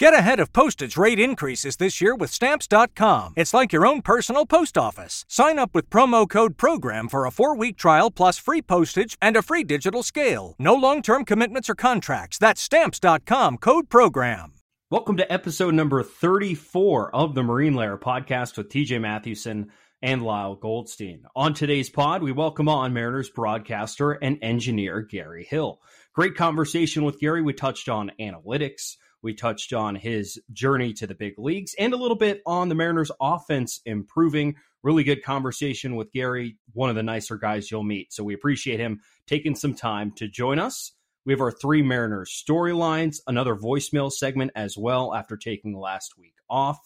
Get ahead of postage rate increases this year with Stamps.com. It's like your own personal post office. Sign up with promo code PROGRAM for a four week trial plus free postage and a free digital scale. No long term commitments or contracts. That's Stamps.com code PROGRAM. Welcome to episode number 34 of the Marine Layer podcast with TJ Mathewson and Lyle Goldstein. On today's pod, we welcome on Mariners broadcaster and engineer Gary Hill. Great conversation with Gary. We touched on analytics. We touched on his journey to the big leagues and a little bit on the Mariners offense improving. Really good conversation with Gary, one of the nicer guys you'll meet. So we appreciate him taking some time to join us. We have our three Mariners storylines, another voicemail segment as well after taking last week off.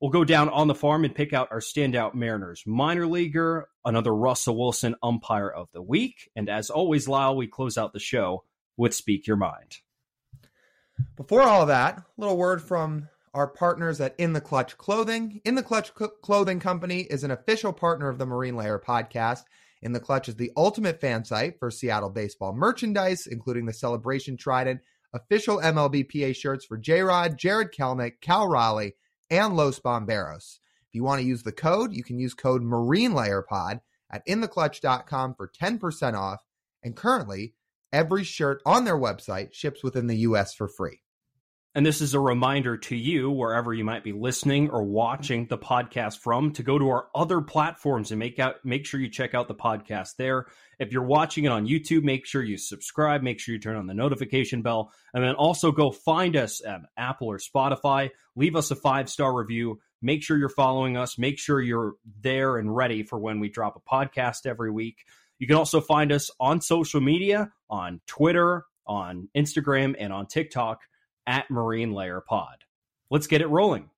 We'll go down on the farm and pick out our standout Mariners minor leaguer, another Russell Wilson umpire of the week. And as always, Lyle, we close out the show with Speak Your Mind. Before all that, a little word from our partners at In the Clutch Clothing. In the Clutch Clothing Company is an official partner of the Marine Layer podcast. In the Clutch is the ultimate fan site for Seattle baseball merchandise, including the Celebration Trident, official MLBPA shirts for J Rod, Jarred Kelenic, Cal Raleigh, and Los Bomberos. If you want to use the code, you can use code Marine Layer Pod at intheclutch.com for 10% off. And currently, every shirt on their website ships within the US for free. And this is a reminder to you, wherever you might be listening or watching the podcast from, to go to our other platforms and make out make sure you check out the podcast there. If you're watching it on YouTube, make sure you subscribe, make sure you turn on the notification bell, and then also go find us at Apple or Spotify. Leave us a five star review. Make sure you're following us. Make sure you're there and ready for when we drop a podcast every week. You can also find us on social media, on Twitter, on Instagram, and on TikTok at Marine Layer Pod. Let's get it rolling.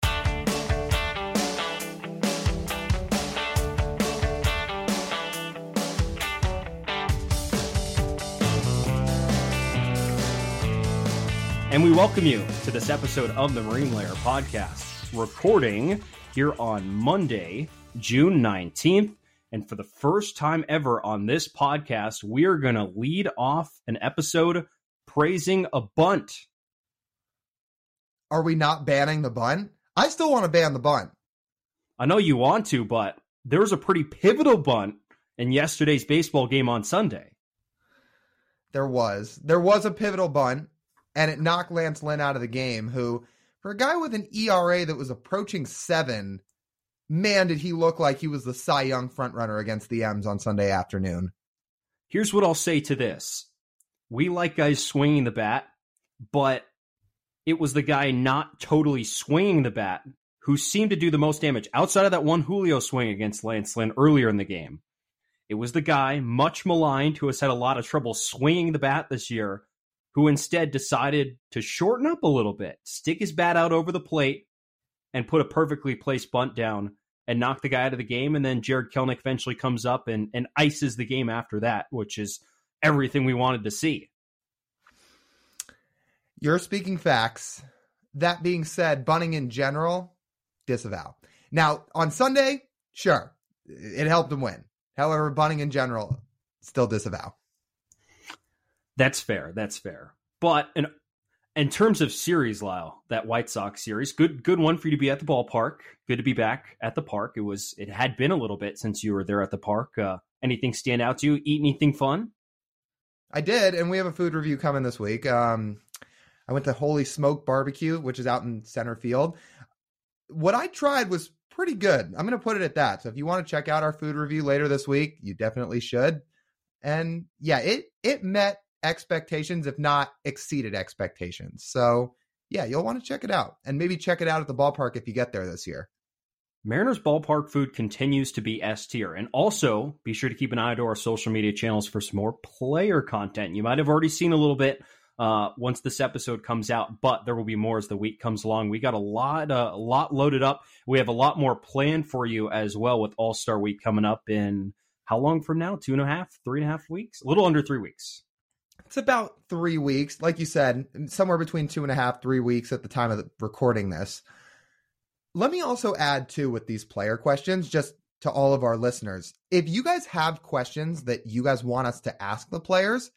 And we welcome you to this episode of the Marine Layer Podcast, recording here on Monday, June 19th. And for the first time ever on this podcast, we are going to lead off an episode praising a bunt. Are we not banning the bunt? I still want to ban the bunt. I know you want to, but there was a pretty pivotal bunt in yesterday's baseball game on Sunday. There was. There was a pivotal bunt, and it knocked Lance Lynn out of the game, who, for a guy with an ERA that was approaching seven, man, did he look like he was the Cy Young frontrunner against the M's on Sunday afternoon. Here's what I'll say to this we like guys swinging the bat, but it was the guy not totally swinging the bat who seemed to do the most damage outside of that one Julio swing against Lance Lynn earlier in the game. It was the guy, much maligned, who has had a lot of trouble swinging the bat this year, who instead decided to shorten up a little bit, stick his bat out over the plate, and put a perfectly placed bunt down and knock the guy out of the game. And then Jarred Kelenic eventually comes up and, and ices the game after that, which is everything we wanted to see. You're speaking facts. That being said, bunting in general, disavow. Now, on Sunday, sure, it helped him win. However, bunting in general, still disavow. That's fair. That's fair. But in, in terms of series, Lyle, that White Sox series, good good one for you to be at the ballpark. Good to be back at the park. It was it had been a little bit since you were there at the park. Uh, anything stand out to you? Eat anything fun? I did, and we have a food review coming this week. Um, I went to Holy Smoke Barbecue, which is out in center field. What I tried was pretty good. I'm going to put it at that. So if you want to check out our food review later this week, you definitely should. And yeah, it it met expectations, if not exceeded expectations. So yeah, you'll want to check it out and maybe check it out at the ballpark if you get there this year. Mariners ballpark food continues to be S tier. And also be sure to keep an eye to our social media channels for some more player content. You might have already seen a little bit uh, once this episode comes out, but there will be more as the week comes along. We got a lot, uh, a lot loaded up. We have a lot more planned for you as well with All Star Week coming up in how long from now? Two and a half, three and a half weeks? A little under three weeks. It's about three weeks, like you said, somewhere between two and a half, three weeks at the time of the, recording this. Let me also add too with these player questions, just to all of our listeners. If you guys have questions that you guys want us to ask the players,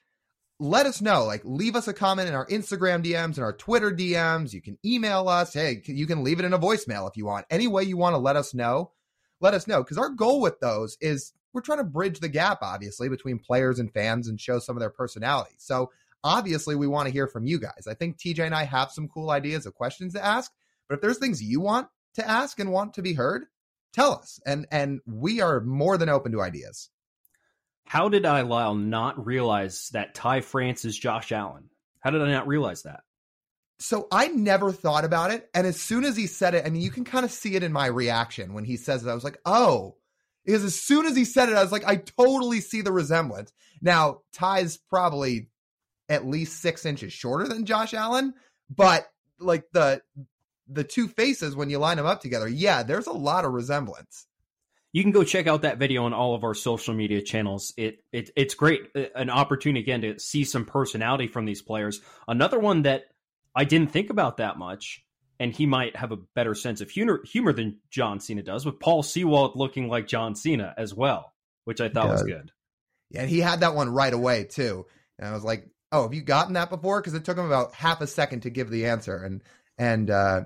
let us know. Like, leave us a comment in our Instagram DMs and our Twitter DMs. You can email us. Hey, you can leave it in a voicemail if you want. Any way you want to let us know, let us know. Because our goal with those is we're trying to bridge the gap, obviously, between players and fans and show some of their personalities. So, obviously, we want to hear from you guys. I think TJ and I have some cool ideas of questions to ask. But if there's things you want to ask and want to be heard, tell us. And and we are more than open to ideas. How did I, Lyle, not realize that Ty France is Josh Allen? How did I not realize that? So I never thought about it. And as soon as he said it, I mean, you can kind of see it in my reaction when he says it. I was like, oh, because as soon as he said it, I was like, I totally see the resemblance. Now, Ty's probably at least six inches shorter than Josh Allen, but like the the two faces when you line them up together, yeah, there's a lot of resemblance you can go check out that video on all of our social media channels. It, it it's great, an opportunity again to see some personality from these players. Another one that I didn't think about that much, and he might have a better sense of humor, humor than John Cena does, with Paul Sewald looking like John Cena as well, which I thought was good. Yeah, and he had that one right away too, and I was like, "Oh, have you gotten that before?" Because it took him about half a second to give the answer, and and uh,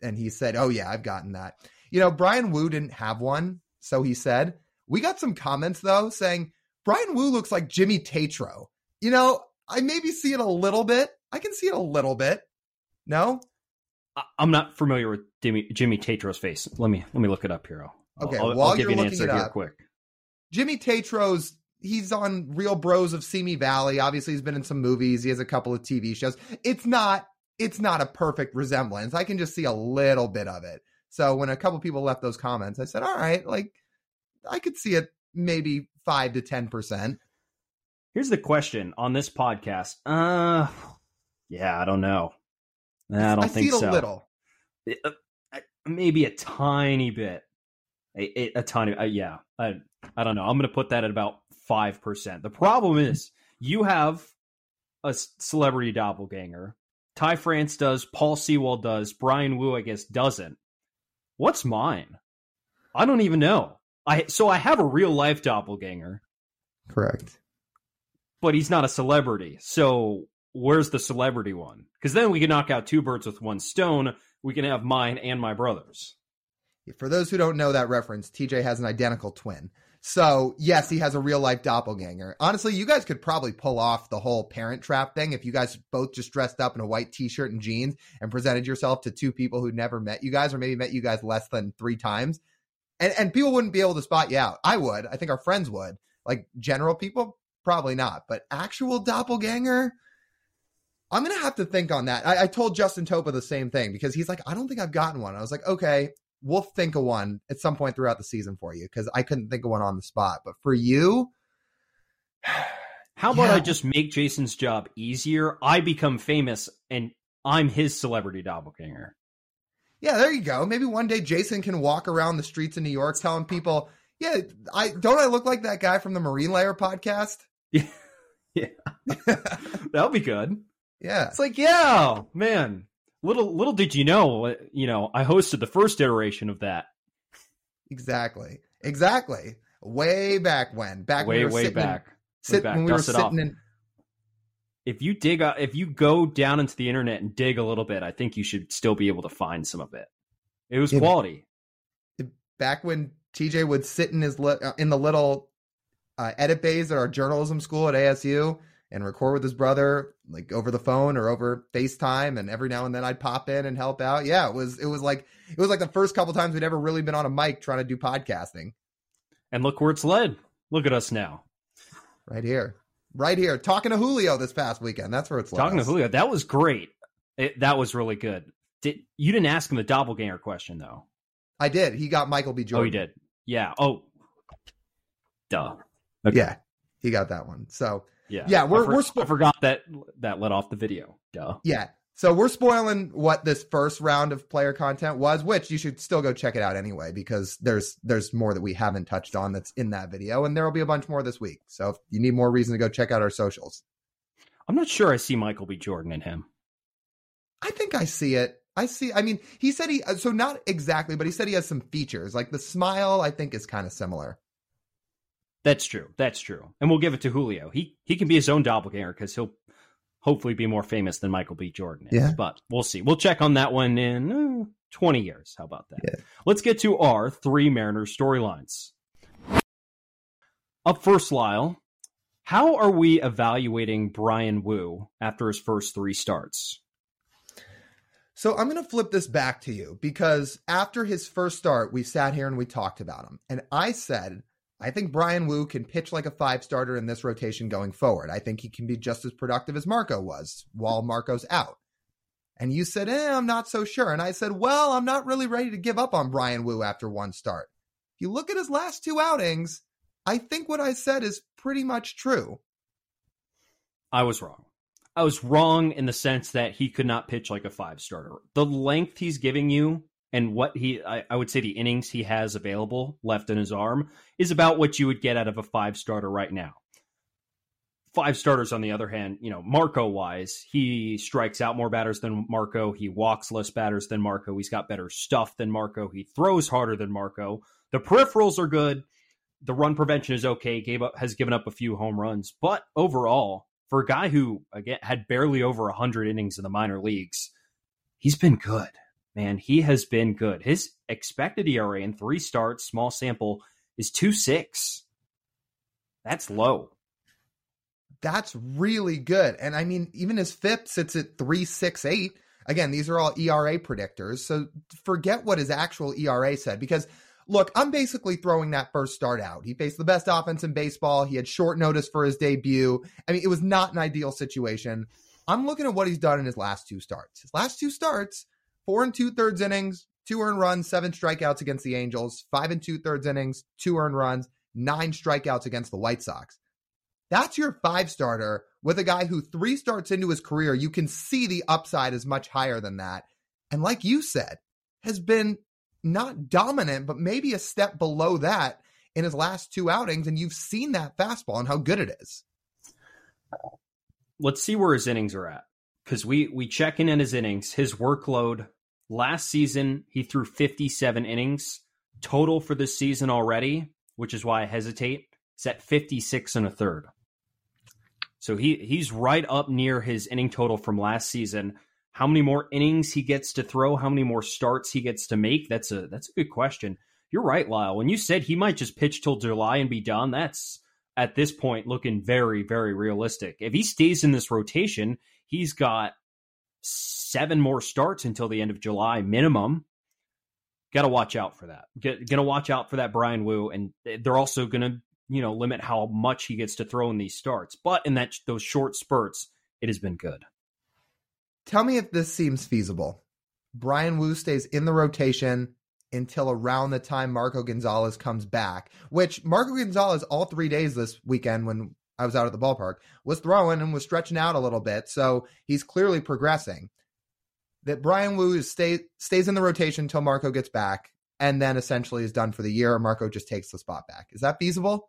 and he said, "Oh yeah, I've gotten that." You know, Bryan Woo didn't have one so he said. We got some comments though saying Bryan Woo looks like Jimmy Tatro. You know, I maybe see it a little bit. I can see it a little bit. No, I'm not familiar with Jimmy, Jimmy Tatro's face. Let me let me look it up here. I'll, okay, I'll, while I'll give you're you an looking it up, quick. Jimmy Tatro's he's on Real Bros of Simi Valley. Obviously, he's been in some movies. He has a couple of TV shows. It's not it's not a perfect resemblance. I can just see a little bit of it. So when a couple people left those comments, I said, all right, like I could see it maybe five to 10%. Here's the question on this podcast. Uh, yeah, I don't know. I don't I think so. a little. Uh, maybe a tiny bit. A, a, a tiny, uh, yeah. I, I don't know. I'm going to put that at about 5%. The problem is you have a celebrity doppelganger. Ty France does, Paul Sewald does, Bryan Woo, I guess, doesn't. What's mine? I don't even know. I so I have a real life doppelganger. Correct. But he's not a celebrity. So where's the celebrity one? Because then we can knock out two birds with one stone. We can have mine and my brother's. For those who don't know that reference, TJ has an identical twin. So, yes, he has a real life doppelganger. Honestly, you guys could probably pull off the whole parent trap thing if you guys both just dressed up in a white t shirt and jeans and presented yourself to two people who never met you guys or maybe met you guys less than three times. And, and people wouldn't be able to spot you out. I would. I think our friends would. Like general people, probably not. But actual doppelganger, I'm to have to think on that. I, I told Justin Topa the same thing because he's like, I don't think I've gotten one. I was like, okay, we'll think of one at some point throughout the season for you because I couldn't think of one on the spot. But for you, how about yeah. I just make Jason's job easier? I become famous and I'm his celebrity doppelganger. Yeah, there you go. Maybe one day Jason can walk around the streets of New York telling people, "Yeah, I don't I look like that guy from the Marine Layer podcast?" Yeah, yeah, that'll be good. Yeah, it's like, yeah, man, little little did you know, uh, you know, I hosted the first iteration of that. Exactly. Exactly. Way back when. Back way we way back. In, sit, back. when we Dust were sitting in if you dig up, if you go down into the internet and dig a little bit, I think you should still be able to find some of it. It was if, quality. If, back when TJ would sit in his li- uh, in the little uh, edit bays at our journalism school at ASU and record with his brother like over the phone or over FaceTime and every now and then I'd pop in and help out. Yeah, it was it was like it was like the first couple times we'd ever really been on a mic trying to do podcasting. And look where it's led. Look at us now. Right here. Right here. Talking to Julio this past weekend. That's where it's led. Talking to Julio. That was great. It, that was really good. Did you didn't ask him the doppelganger question though? I did. He got Michael B. Jordan. Oh, he did. Yeah. Oh, duh. Okay. Yeah, he got that one. So yeah, yeah, we're I, for, we're spo- I forgot that that let off the video. Duh. Yeah. So we're spoiling what this first round of player content was, which you should still go check it out anyway because there's there's more that we haven't touched on that's in that video, and there will be a bunch more this week. So if you need more reason to go check out our socials. I'm not sure I see Michael B. Jordan in him. I think I see it. I see. I mean, he said he uh, so not exactly, but he said he has some features like the smile. I think is kind of similar. That's true. That's true. And we'll give it to Julio. He he can be his own doppelganger because he'll hopefully be more famous than Michael B. Jordan is. Yeah. But we'll see. We'll check on that one in uh, 20 years. How about that? Yeah. Let's get to our three Mariners storylines. Up first, Lyle. How are we evaluating Bryan Woo after his first three starts? So I'm going to flip this back to you because after his first start, we sat here and we talked about him. And I said, I think Bryan Woo can pitch like a five starter in this rotation going forward. I think he can be just as productive as Marco was while Marco's out. And you said, eh, I'm not so sure. And I said, well, I'm not really ready to give up on Bryan Woo after one start. If you look at his last two outings, I think what I said is pretty much true. I was wrong. I was wrong in the sense that he could not pitch like a five starter. The length he's giving you and what he, I, I, would say the innings he has available left in his arm is about what you would get out of a five starter right now. Five starters, on the other hand, you know, Marco wise, he strikes out more batters than Marco. He walks less batters than Marco. He's got better stuff than Marco. He throws harder than Marco. The peripherals are good. The run prevention is okay. Gave up, has given up a few home runs, but overall, for a guy who again had barely over 100 innings in the minor leagues, he's been good. Man, he has been good. His expected ERA in three starts, small sample, is 2 6. That's low. That's really good. And I mean, even his FIP sits at 368. Again, these are all ERA predictors. So forget what his actual ERA said because look, I'm basically throwing that first start out. He faced the best offense in baseball. He had short notice for his debut. I mean, it was not an ideal situation. I'm looking at what he's done in his last two starts. His last two starts, four and two thirds innings, two earned runs, seven strikeouts against the Angels, five and two thirds innings, two earned runs, nine strikeouts against the White Sox. That's your five starter with a guy who three starts into his career, you can see the upside is much higher than that. And like you said, has been not dominant, but maybe a step below that in his last two outings. And you've seen that fastball and how good it is. Let's see where his innings are at. Because we we check in on his innings, his workload. Last season, he threw 57 innings total for this season already, which is why I hesitate. It's at 56 and a third. So he he's right up near his inning total from last season how many more innings he gets to throw, how many more starts he gets to make. That's a that's a good question. You're right, Lyle. When you said he might just pitch till July and be done, that's at this point looking very, very realistic. If he stays in this rotation, he's got seven more starts until the end of July minimum. Got to watch out for that. Gonna watch out for that Bryan Woo, and they're also gonna you know limit how much he gets to throw in these starts. But in that those short spurts, it has been good. Tell me if this seems feasible. Bryan Woo stays in the rotation until around the time Marco Gonzalez comes back, which Marco Gonzalez, all three days this weekend when I was out at the ballpark, was throwing and was stretching out a little bit. So he's clearly progressing. That Bryan Woo stay, stays in the rotation until Marco gets back and then essentially is done for the year. Marco just takes the spot back. Is that feasible?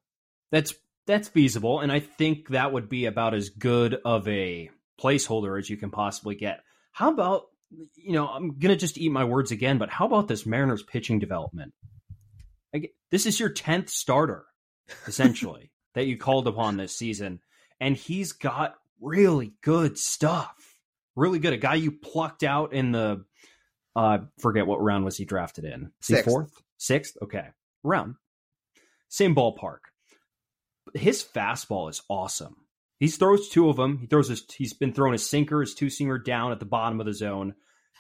That's that's feasible, and I think that would be about as good of a placeholder as you can possibly get. How about, you know, I'm to just eat my words again, but how about this Mariners pitching development? Like, this is your 10th starter, essentially, that you called upon this season. And he's got really good stuff. Really good. A guy you plucked out in the, uh, forget what round was he drafted in? Sixth. fourth? Sixth? Okay. Round. Same ballpark. His fastball is awesome He throws two of them. He throws his, he's been throwing his sinker, his two seamer down at the bottom of the zone,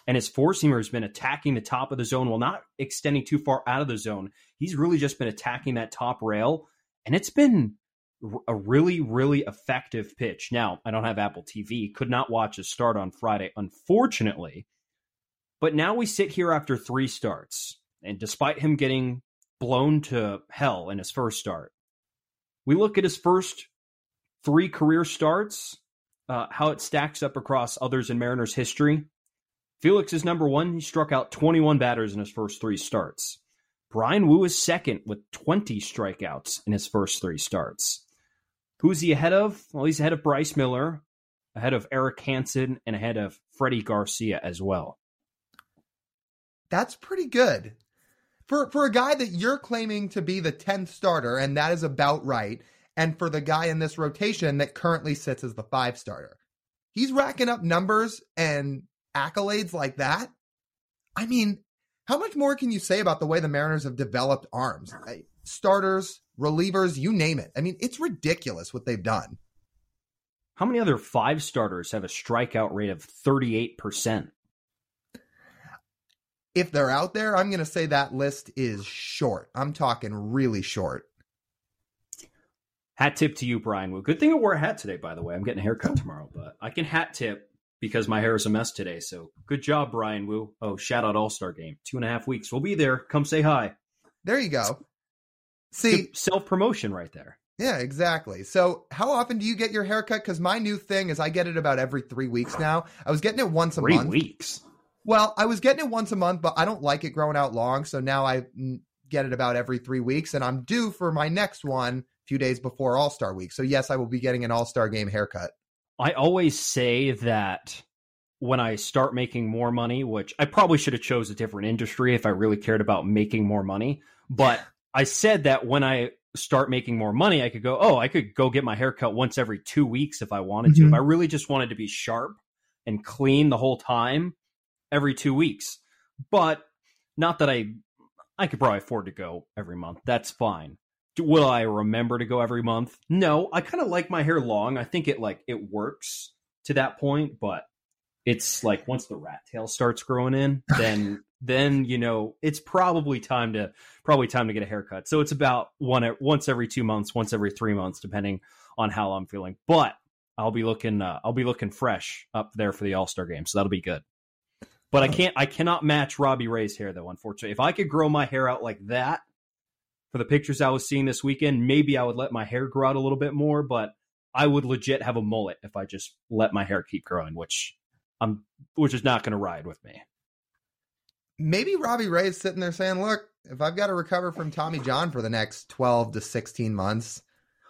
and his four seamer has been attacking the top of the zone while not extending too far out of the zone. He's really just been attacking that top rail, and it's been a really, really effective pitch. Now, I don't have Apple TV, could not watch a start on Friday, unfortunately. But now we sit here after three starts, and despite him getting blown to hell in his first start, we look at his first three career starts, uh, how it stacks up across others in Mariners history. Felix is number one. He struck out 21 batters in his first three starts. Bryan Woo is second with 20 strikeouts in his first three starts. Who's he ahead of? Well, he's ahead of Bryce Miller, ahead of Erik Hanson, and ahead of Freddie Garcia as well. That's pretty good. For for a guy that you're claiming to be the 10th starter and that is about right, and for the guy in this rotation that currently sits as the 5 starter. He's racking up numbers and accolades like that. I mean, how much more can you say about the way the Mariners have developed arms? Starters, relievers, you name it. I mean, it's ridiculous what they've done. How many other five starters have a strikeout rate of 38%? If they're out there, I'm going to say that list is short. I'm talking really short. Hat tip to you, Bryan. Well, good thing I wore a hat today, by the way. I'm getting a haircut tomorrow, but I can hat tip because my hair is a mess today. So good job, Bryan Woo. Oh, shout out All Star Game. Two and a half weeks. We'll be there. Come say hi. There you go. See, self promotion right there. Yeah, exactly. So, how often do you get your haircut? Because my new thing is I get it about every three weeks now. I was getting it once a three month. Three weeks. Well, I was getting it once a month, but I don't like it growing out long. So now I get it about every three weeks, and I'm due for my next one a few days before All Star Week. So yes, I will be getting an All Star Game haircut. I always say that when I start making more money, which I probably should have chose a different industry if I really cared about making more money, but I said that when I start making more money, I could go, oh, I could go get my haircut once every two weeks if I wanted to. Mm-hmm. If I really just wanted to be sharp and clean the whole time, every two weeks. But not that I, I could probably afford to go every month. That's fine. Will I remember to go every month? No, I kind of like my hair long. I think it like it works to that point, but it's like once the rat tail starts growing in, then then you know it's probably time to probably time to get a haircut. So it's about one once every two months, once every three months, depending on how I'm feeling. But I'll be looking uh, I'll be looking fresh up there for the All Star game, so that'll be good. But I can't I cannot match Robbie Ray's hair though. Unfortunately, if I could grow my hair out like that for the pictures I was seeing this weekend, maybe I would let my hair grow out a little bit more. But I would legit have a mullet if I just let my hair keep growing, which I'm which is not going to ride with me maybe Robbie Ray is sitting there saying, look, if I've got to recover from Tommy John for the next 12 to 16 months,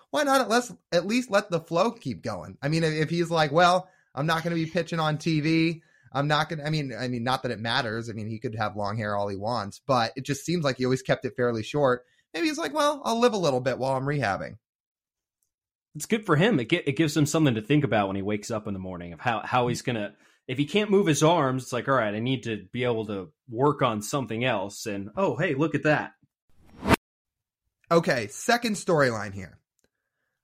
why not at least, at least let the flow keep going? I mean, if he's like, well, I'm not going to be pitching on TV. I'm not going to, I mean, I mean, not that it matters. I mean, he could have long hair all he wants, but it just seems like he always kept it fairly short. Maybe he's like, well, I'll live a little bit while I'm rehabbing. It's good for him. It, it gives him something to think about when he wakes up in the morning of how, how he's going to, if he can't move his arms, it's like, all right, I need to be able to work on something else. And oh, hey, look at that. Okay, second storyline here.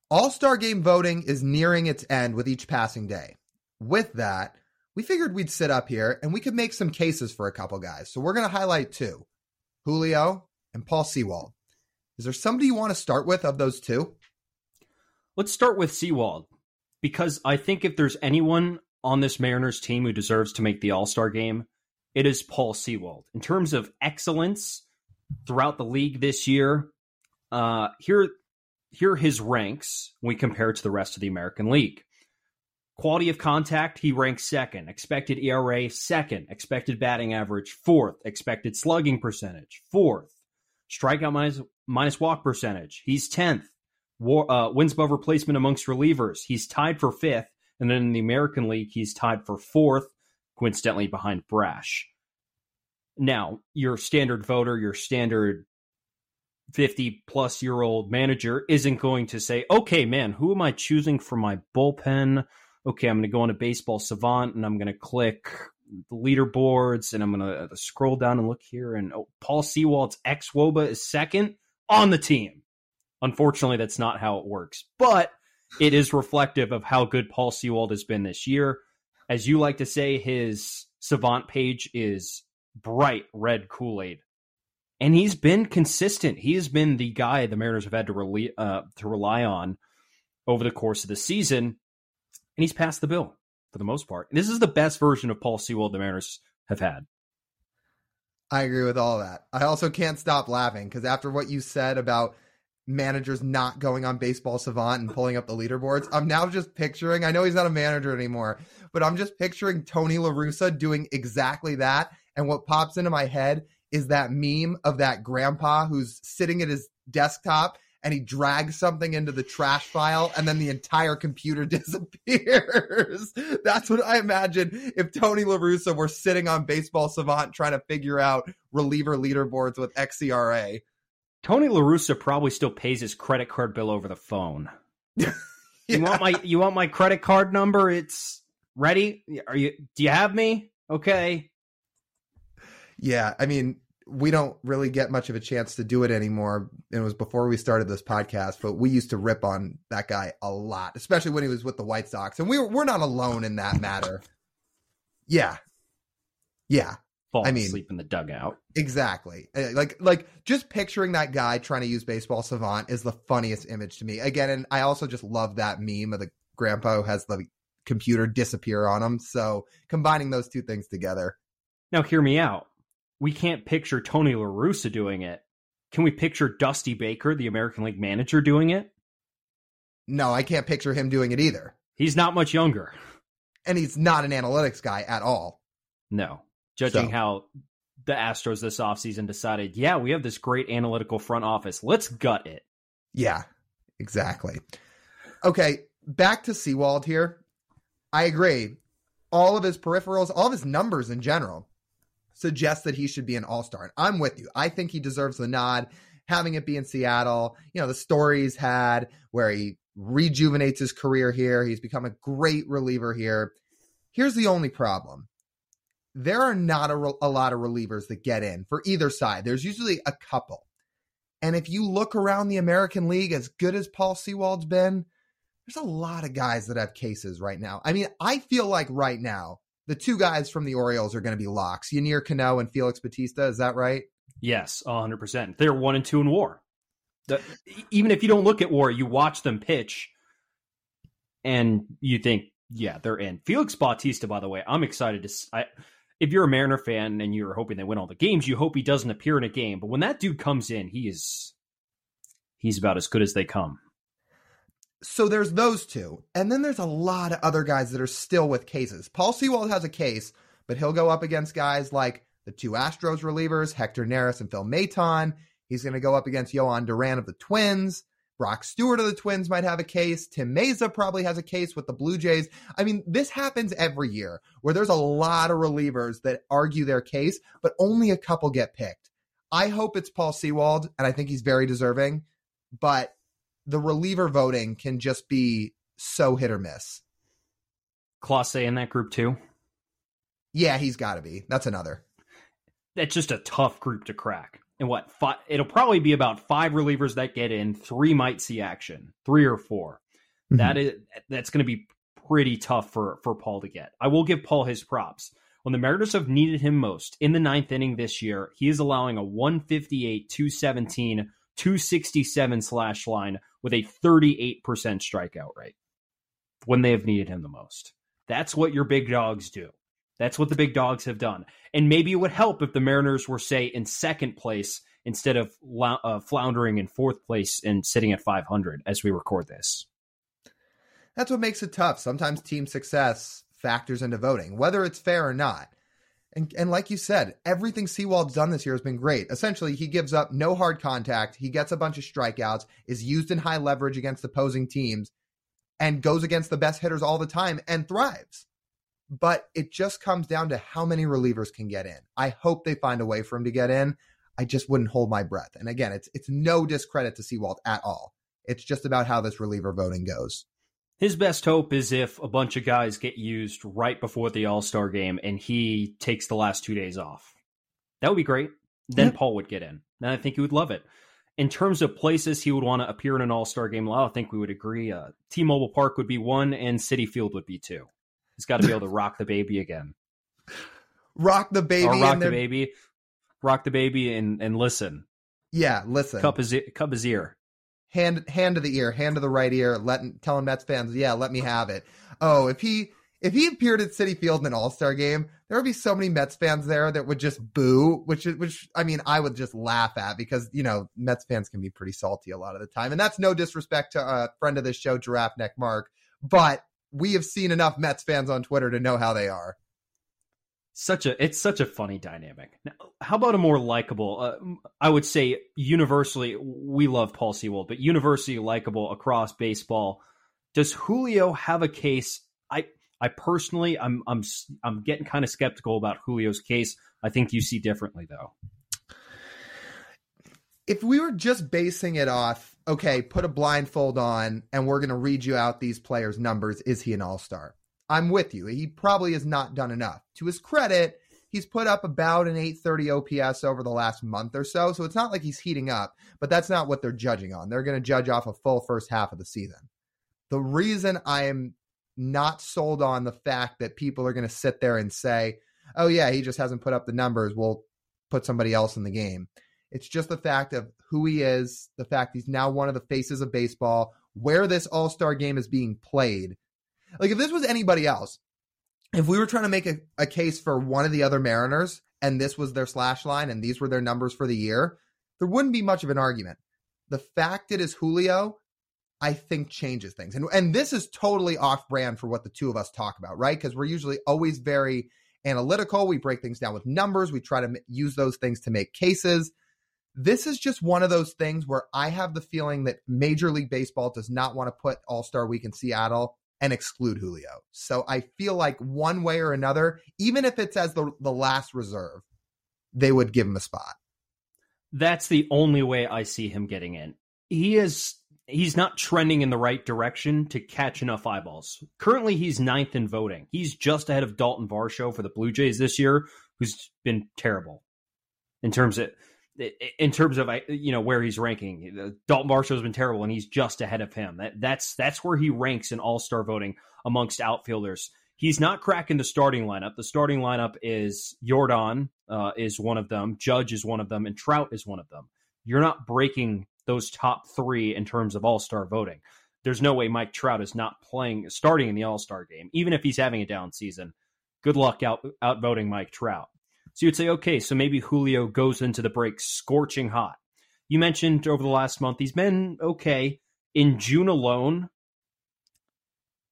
All Star game voting is nearing its end with each passing day. With that, we figured we'd sit up here and we could make some cases for a couple guys. So we're going to highlight two Julio and Paul Sewald. Is there somebody you want to start with of those two? Let's start with Sewald because I think if there's anyone on this Mariners team who deserves to make the All Star game, it is Paul Sewald. In terms of excellence throughout the league this year, uh, here, here are his ranks when we compare to the rest of the American League. Quality of contact, he ranks second. Expected ERA, second. Expected batting average, fourth. Expected slugging percentage, fourth. Strikeout minus, minus walk percentage, he's 10th. War, uh, wins above replacement amongst relievers, he's tied for fifth. And then in the American League, he's tied for fourth, coincidentally behind Brash. Now, your standard voter, your standard 50 plus year old manager isn't going to say, okay, man, who am I choosing for my bullpen? Okay, I'm going to go on a Baseball Savant and I'm going to click the leaderboards and I'm going to uh, scroll down and look here. And oh, Paul Sewald's xwOBA is second on the team. Unfortunately, that's not how it works. But it is reflective of how good Paul Sewald has been this year. As you like to say, his savant page is bright red Kool Aid, and he's been consistent. He has been the guy the Mariners have had to rely uh, to rely on over the course of the season, and he's passed the bill for the most part. And This is the best version of Paul Sewald the Mariners have had. I agree with all that. I also can't stop laughing because after what you said about managers not going on Baseball Savant and pulling up the leaderboards, I'm now just picturing. I know he's not a manager anymore, but I'm just picturing Tony La Russa doing exactly that. And what pops into my head is that meme of that grandpa who's sitting at his desktop and he drags something into the trash file and then the entire computer disappears. That's what I imagine if Tony La Russa were sitting on Baseball Savant trying to figure out reliever leaderboards with XERA. Tony La Russa probably still pays his credit card bill over the phone. yeah. You want my you want my credit card number? It's ready. Are you do you have me? Okay. Yeah, I mean, we don't really get much of a chance to do it anymore. It was before we started this podcast, but we used to rip on that guy a lot, especially when he was with the White Sox. And we were, we're not alone in that matter. Yeah. Yeah. Fall I mean, asleep in the dugout. Exactly. Uh, like, like just picturing that guy trying to use baseball savant is the funniest image to me. Again, and I also just love that meme of the grandpa who has the computer disappear on him. So combining those two things together. Now, hear me out we can't picture Tony La Russa doing it. Can we picture Dusty Baker, the American League manager, doing it? No, I can't picture him doing it either. He's not much younger. And he's not an analytics guy at all. No. Judging so. how the Astros this offseason decided, yeah, we have this great analytical front office. Let's gut it. Yeah, exactly. Okay, back to Sewald here. I agree. All of his peripherals, all of his numbers in general, suggests that he should be an all star. And I'm with you. I think he deserves the nod. Having it be in Seattle, you know, the stories had where he rejuvenates his career here. He's become a great reliever here. Here's the only problem there are not a, a lot of relievers that get in for either side. There's usually a couple. And if you look around the American League, as good as Paul Sewald's been, there's a lot of guys that have cases right now. I mean, I feel like right now, the two guys from the Orioles are going to be locks. Yennier Cano and Felix Bautista. Is that right? Yes, 100%. They're one and two in war. The, even if you don't look at war, you watch them pitch and you think, yeah, they're in. Felix Bautista, by the way, I'm excited to. I, if you're a Mariner fan and you're hoping they win all the games, you hope he doesn't appear in a game. But when that dude comes in, he is he's about as good as they come so there's those two. And then there's a lot of other guys that are still with cases. Paul Sewald has a case, but he'll go up against guys like the two Astros relievers, Hector Neris and Phil Maton. He's going to go up against Jhoan Duran of the Twins. Brock Stewart of the Twins might have a case. Tim Mayza probably has a case with the Blue Jays. I mean, this happens every year where there's a lot of relievers that argue their case, but only a couple get picked. I hope it's Paul Sewald, and I think he's very deserving. But the reliever voting can just be so hit or miss. Clase in that group too? Yeah, he's got to be. That's another. That's just a tough group to crack. And what? Five, it'll probably be about five relievers that get in. Three might see action. Three or 4 mm-hmm. That is that's going to be pretty tough for for Paul to get. I will give Paul his props. When the Mariners have needed him most in the ninth inning this year, he is allowing a 158, 217 267 slash line with a 38% strikeout rate when they have needed him the most. That's what your big dogs do. That's what the big dogs have done. And maybe it would help if the Mariners were, say, in second place instead of uh, floundering in fourth place and sitting at 500 as we record this. That's what makes it tough. Sometimes team success factors into voting, whether it's fair or not. And, and like you said, everything Sewald's done this year has been great. Essentially, he gives up no hard contact. He gets a bunch of strikeouts, is used in high leverage against opposing teams, and goes against the best hitters all the time and thrives. But it just comes down to how many relievers can get in. I hope they find a way for him to get in. I just wouldn't hold my breath. And again, it's it's no discredit to Sewald at all. It's just about how this reliever voting goes. His best hope is if a bunch of guys get used right before the All Star game and he takes the last two days off. That would be great. Then Paul would get in. And I think he would love it. in terms of places he would want to appear in an All Star game, I think we would agree. Uh, T Mobile Park would be one, and Citi Field would be two. He's got to be able to rock the baby again. Rock the baby, or rock the baby, rock the baby, and and listen. Yeah, listen. Cup his cup his ear. Hand hand to the ear, hand to the right ear. Letting telling Mets fans, yeah, let me have it. Oh, if he if he appeared at Citi Field in an All Star game, there would be so many Mets fans there that would just boo, which which I mean I would just laugh at because you know Mets fans can be pretty salty a lot of the time, and that's no disrespect to a friend of this show, Giraffe Neck Mark, but we have seen enough Mets fans on Twitter to know how they are. Such a it's such a funny dynamic. Now, how about a more likable? Uh, I would say universally we love Paul Sewald, but universally likable across baseball. Does Julio have a case? I I personally, I'm I'm I'm getting kind of skeptical about Julio's case. I think you see differently though. If we were just basing it off, okay, put a blindfold on, and we're going to read you out these players' numbers. Is he an all star? I'm with you. He probably has not done enough. To his credit, he's put up about an 830 OPS over the last month or so. So it's not like he's heating up, but that's not what they're judging on. They're going to judge off a full first half of the season. The reason I am not sold on the fact that people are going to sit there and say, oh, yeah, he just hasn't put up the numbers. We'll put somebody else in the game. It's just the fact of who he is, the fact he's now one of the faces of baseball, where this all star game is being played. Like, if this was anybody else, if we were trying to make a, a case for one of the other Mariners and this was their slash line and these were their numbers for the year, there wouldn't be much of an argument. The fact it is Julio I think changes things. And and this is totally off brand for what the two of us talk about, right? Because we're usually always very analytical. We break things down with numbers. We try to use those things to make cases. This is just one of those things where I have the feeling that Major League Baseball does not want to put All Star Week in Seattle and exclude Julio. So I feel like one way or another, even if it's as the the last reserve, they would give him a spot. That's the only way I see him getting in. He is he's not trending in the right direction to catch enough eyeballs. Currently, he's ninth in voting. He's just ahead of Dalton Varsho for the Blue Jays this year, who's been terrible in terms of in terms of you know where he's ranking. Dalton Varsho's been terrible, and he's just ahead of him. That, that's that's where he ranks in All Star voting amongst outfielders. He's not cracking the starting lineup. The starting lineup is Yordan uh, is one of them, Judge is one of them, and Trout is one of them. You're not breaking those top three in terms of all star voting. There's no way Mike Trout is not playing, starting in the All Star game, even if he's having a down season. Good luck out outvoting Mike Trout. So you'd say, okay, so maybe Julio goes into the break scorching hot. You mentioned over the last month he's been okay. In June alone,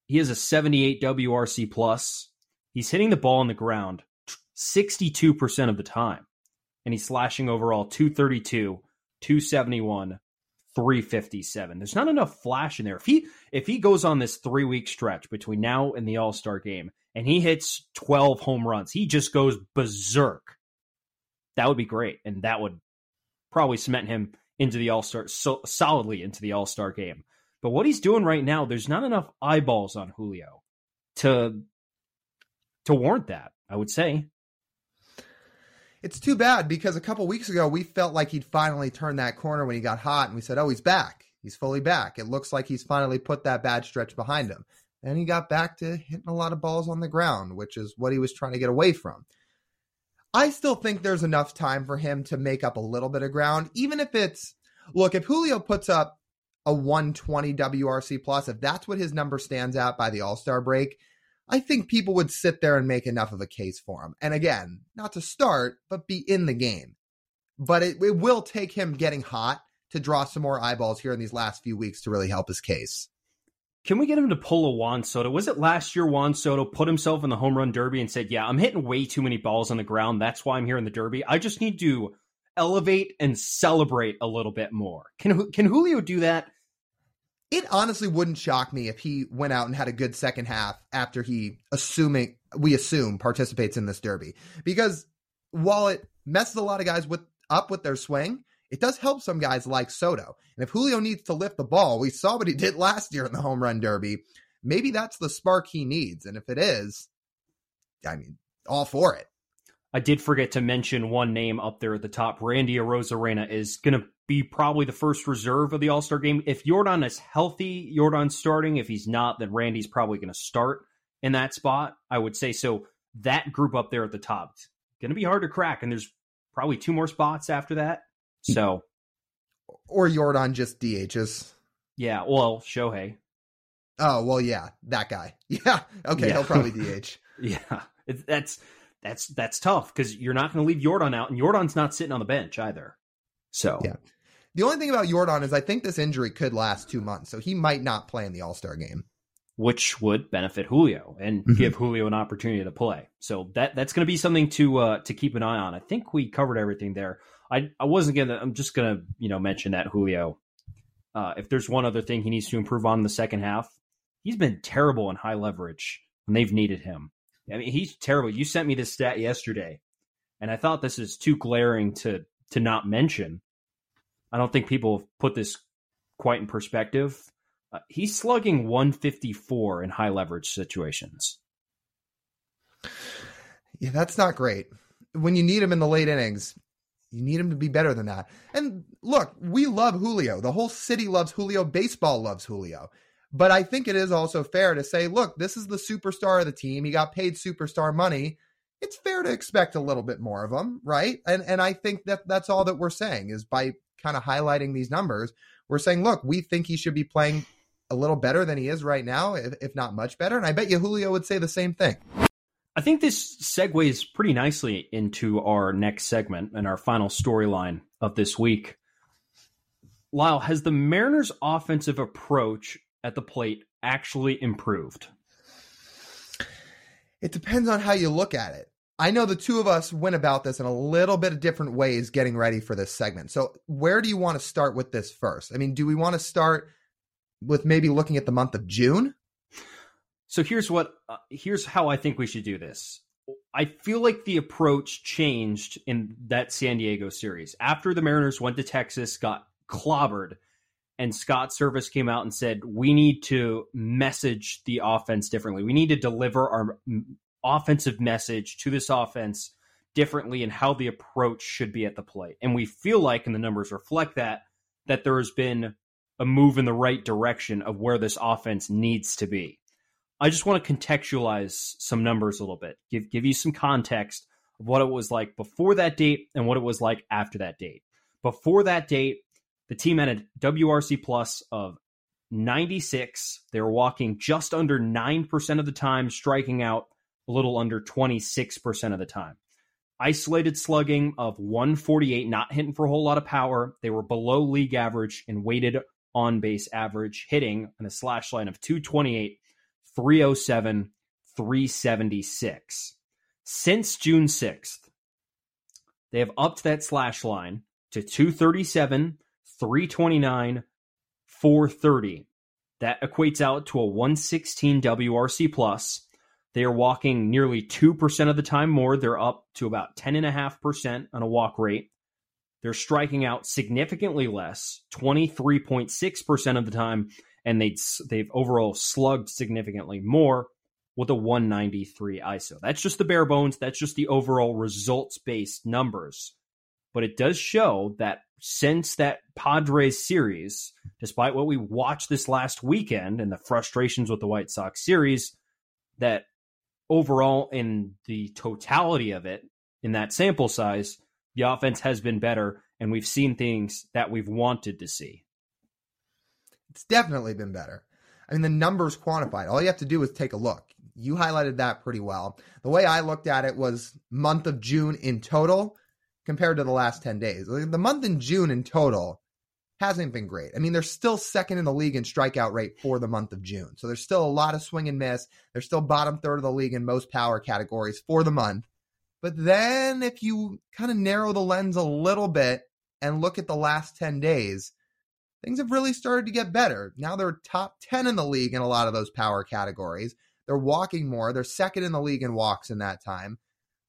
he has a 78 WRC plus. He's hitting the ball on the ground 62% of the time. And he's slashing overall 232, 271, 357. There's not enough flash in there. If he if he goes on this 3-week stretch between now and the All-Star game and he hits 12 home runs, he just goes berserk. That would be great and that would probably cement him into the All-Star so solidly into the All-Star game. But what he's doing right now, there's not enough eyeballs on Julio to to warrant that, I would say it's too bad because a couple weeks ago we felt like he'd finally turned that corner when he got hot, and we said, "Oh, he's back. He's fully back. It looks like he's finally put that bad stretch behind him." And he got back to hitting a lot of balls on the ground, which is what he was trying to get away from. I still think there's enough time for him to make up a little bit of ground, even if it's look, if Julio puts up a 120 WRC plus, if that's what his number stands at by the All Star break, I think people would sit there and make enough of a case for him. And again, not to start, but be in the game. But it, it will take him getting hot to draw some more eyeballs here in these last few weeks to really help his case. Can we get him to pull a Juan Soto? Was it last year Juan Soto put himself in the home run derby and said, Yeah, I'm hitting way too many balls on the ground. That's why I'm here in the derby. I just need to elevate and celebrate a little bit more. Can can Julio do that? it honestly wouldn't shock me if he went out and had a good second half after he assuming we assume participates in this derby because while it messes a lot of guys with up with their swing it does help some guys like Soto. And if Julio needs to lift the ball, we saw what he did last year in the home run derby. Maybe that's the spark he needs. And if it is, I mean, all for it. I did forget to mention one name up there at the top. Randy Arozarena is going to be probably the first reserve of the All Star game. If Yordan is healthy, Yordan's starting. If he's not, then Randy's probably going to start in that spot. I would say so. That group up there at the top, it's going to be hard to crack, and there's probably two more spots after that. So, or Yordan just DHs. Yeah, well, Shohei. Oh well, yeah, that guy. Yeah, okay, yeah. he'll probably DH. yeah, it, that's that's that's tough because you're not going to leave Yordan out, and Yordan's not sitting on the bench either. So yeah, the only thing about Jordan is I think this injury could last two months, so he might not play in the All Star game, which would benefit Julio and mm-hmm. give Julio an opportunity to play. So that that's going to be something to uh, to keep an eye on. I think we covered everything there. I I wasn't gonna. I'm just gonna you know mention that Julio. Uh, if there's one other thing he needs to improve on in the second half, he's been terrible in high leverage when they've needed him. I mean, he's terrible. You sent me this stat yesterday, and I thought this is too glaring to to not mention. I don't think people have put this quite in perspective. Uh, he's slugging 154 in high leverage situations. Yeah, that's not great. When you need him in the late innings, you need him to be better than that. And look, we love Julio. The whole city loves Julio. Baseball loves Julio. But I think it is also fair to say, look, this is the superstar of the team. He got paid superstar money it's fair to expect a little bit more of him, right? And and I think that that's all that we're saying is by kind of highlighting these numbers, we're saying, look, we think he should be playing a little better than he is right now, if, if not much better. And I bet you Julio would say the same thing. I think this segues pretty nicely into our next segment and our final storyline of this week. Lyle, has the Mariners' offensive approach at the plate actually improved? It depends on how you look at it. I know the two of us went about this in a little bit of different ways getting ready for this segment. So, where do you want to start with this first? I mean, do we want to start with maybe looking at the month of June? So, here's what uh, here's how I think we should do this. I feel like the approach changed in that San Diego series. After the Mariners went to Texas, got clobbered, and Scott Servais came out and said, "We need to message the offense differently. We need to deliver our offensive message to this offense differently and how the approach should be at the plate. And we feel like, and the numbers reflect that, that there has been a move in the right direction of where this offense needs to be. I just want to contextualize some numbers a little bit, give give you some context of what it was like before that date and what it was like after that date. Before that date, the team had a WRC plus of 96. They were walking just under 9% of the time, striking out a little under 26% of the time. Isolated slugging of 148, not hitting for a whole lot of power. They were below league average and weighted on base average, hitting on a slash line of 228, 307, 376. Since June 6th, they have upped that slash line to 237, 329, 430. That equates out to a 116 WRC plus they are walking nearly 2% of the time more. They're up to about 10.5% on a walk rate. They're striking out significantly less, 23.6% of the time, and they they've overall slugged significantly more with a 193 ISO. That's just the bare bones. That's just the overall results based numbers. But it does show that since that Padres series, despite what we watched this last weekend and the frustrations with the White Sox series, that overall, in the totality of it, in that sample size, the offense has been better, and we've seen things that we've wanted to see. It's definitely been better. I mean, the numbers quantified. All you have to do is take a look. You highlighted that pretty well. The way I looked at it was month of June in total compared to the last 10 days. The month in June in total hasn't been great. I mean, they're still second in the league in strikeout rate for the month of June. So there's still a lot of swing and miss. They're still bottom third of the league in most power categories for the month. But then if you kind of narrow the lens a little bit and look at the last 10 days, things have really started to get better. Now they're top 10 in the league in a lot of those power categories. They're walking more. They're second in the league in walks in that time.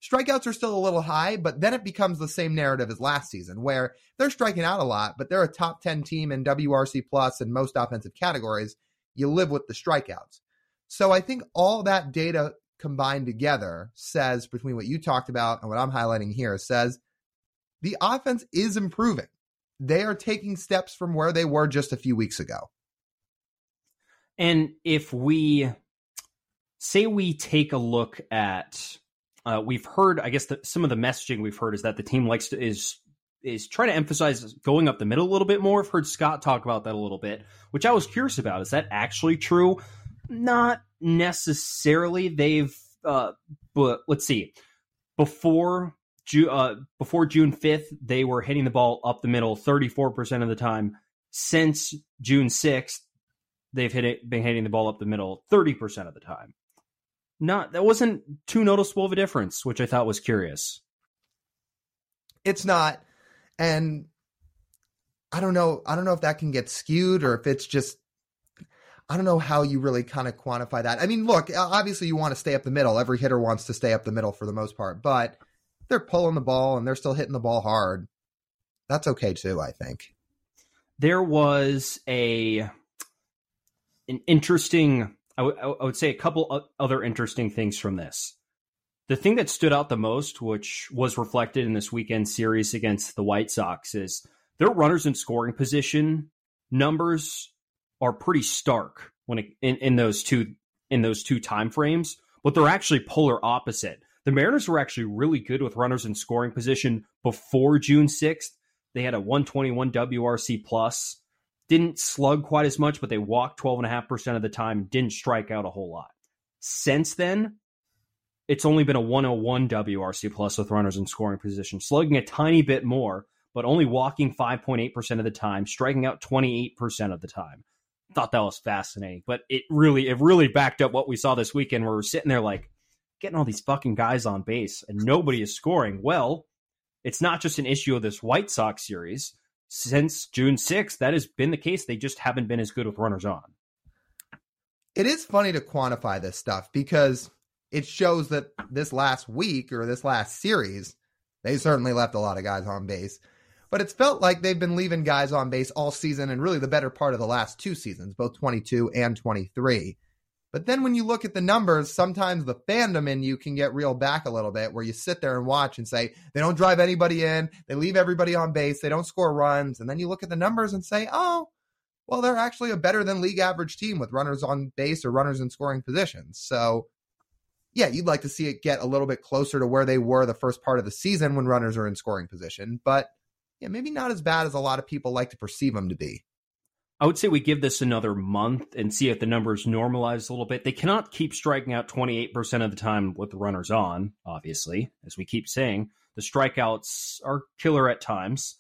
Strikeouts are still a little high, but then it becomes the same narrative as last season, where they're striking out a lot, but they're a top 10 team in WRC plus and most offensive categories. You live with the strikeouts. So I think all that data combined together says between what you talked about and what I'm highlighting here says the offense is improving. They are taking steps from where they were just a few weeks ago. And if we say we take a look at, uh, we've heard, I guess, the, some of the messaging we've heard is that the team likes to is is trying to emphasize going up the middle a little bit more. I've heard Scott talk about that a little bit, which I was curious about. Is that actually true? Not necessarily. They've, uh, but let's see. Before Ju- uh, before June 5th, they were hitting the ball up the middle 34% of the time. Since June 6th, they've hit it, been hitting the ball up the middle 30% of the time. Not that wasn't too noticeable of a difference, which I thought was curious. It's not and I don't know I don't know if that can get skewed or if it's just I don't know how you really kind of quantify that. I mean, look, obviously you want to stay up the middle. Every hitter wants to stay up the middle for the most part, but they're pulling the ball and they're still hitting the ball hard. That's okay too, I think. There was a an interesting I, w- I would say a couple other interesting things from this. The thing that stood out the most, which was reflected in this weekend series against the White Sox, is their runners in scoring position numbers are pretty stark when it, in, in those two in those two time frames, but they're actually polar opposite. The Mariners were actually really good with runners in scoring position before June 6th. They had a 121 WRC plus. Didn't slug quite as much, but they walked 12.5% of the time, didn't strike out a whole lot. Since then, it's only been a 101 WRC plus with runners in scoring position, slugging a tiny bit more, but only walking 5.8% of the time, striking out 28% of the time. Thought that was fascinating, but it really, it really backed up what we saw this weekend where we're sitting there like getting all these fucking guys on base and nobody is scoring. Well, it's not just an issue of this White Sox series. Since June 6th, that has been the case. They just haven't been as good with runners on. It is funny to quantify this stuff because it shows that this last week or this last series, they certainly left a lot of guys on base. But it's felt like they've been leaving guys on base all season and really the better part of the last two seasons, both 22 and 23. But then when you look at the numbers, sometimes the fandom in you can get reeled back a little bit where you sit there and watch and say, they don't drive anybody in, they leave everybody on base, they don't score runs. And then you look at the numbers and say, oh, well, they're actually a better than league average team with runners on base or runners in scoring positions. So yeah, you'd like to see it get a little bit closer to where they were the first part of the season when runners are in scoring position, but yeah, maybe not as bad as a lot of people like to perceive them to be. I would say we give this another month and see if the numbers normalize a little bit. They cannot keep striking out 28% of the time with the runners on, obviously, as we keep saying. The strikeouts are killer at times.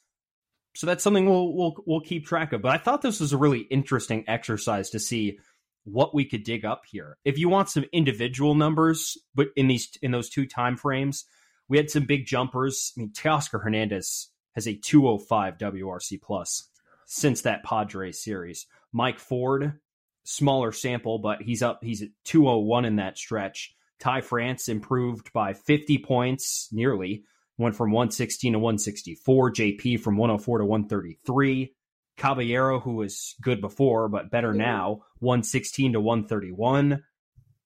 So that's something we'll we'll we'll keep track of. But I thought this was a really interesting exercise to see what we could dig up here. If you want some individual numbers, but in these in those two time frames, we had some big jumpers. I mean, Teoscar Hernandez has a 205 WRC plus since that Padres series. Mike Ford, smaller sample, but he's up. He's at 201 in that stretch. Ty France improved by 50 points, nearly went from 116 to 164. JP from 104 to 133. Caballero, who was good before but better mm-hmm. now, 116 to 131.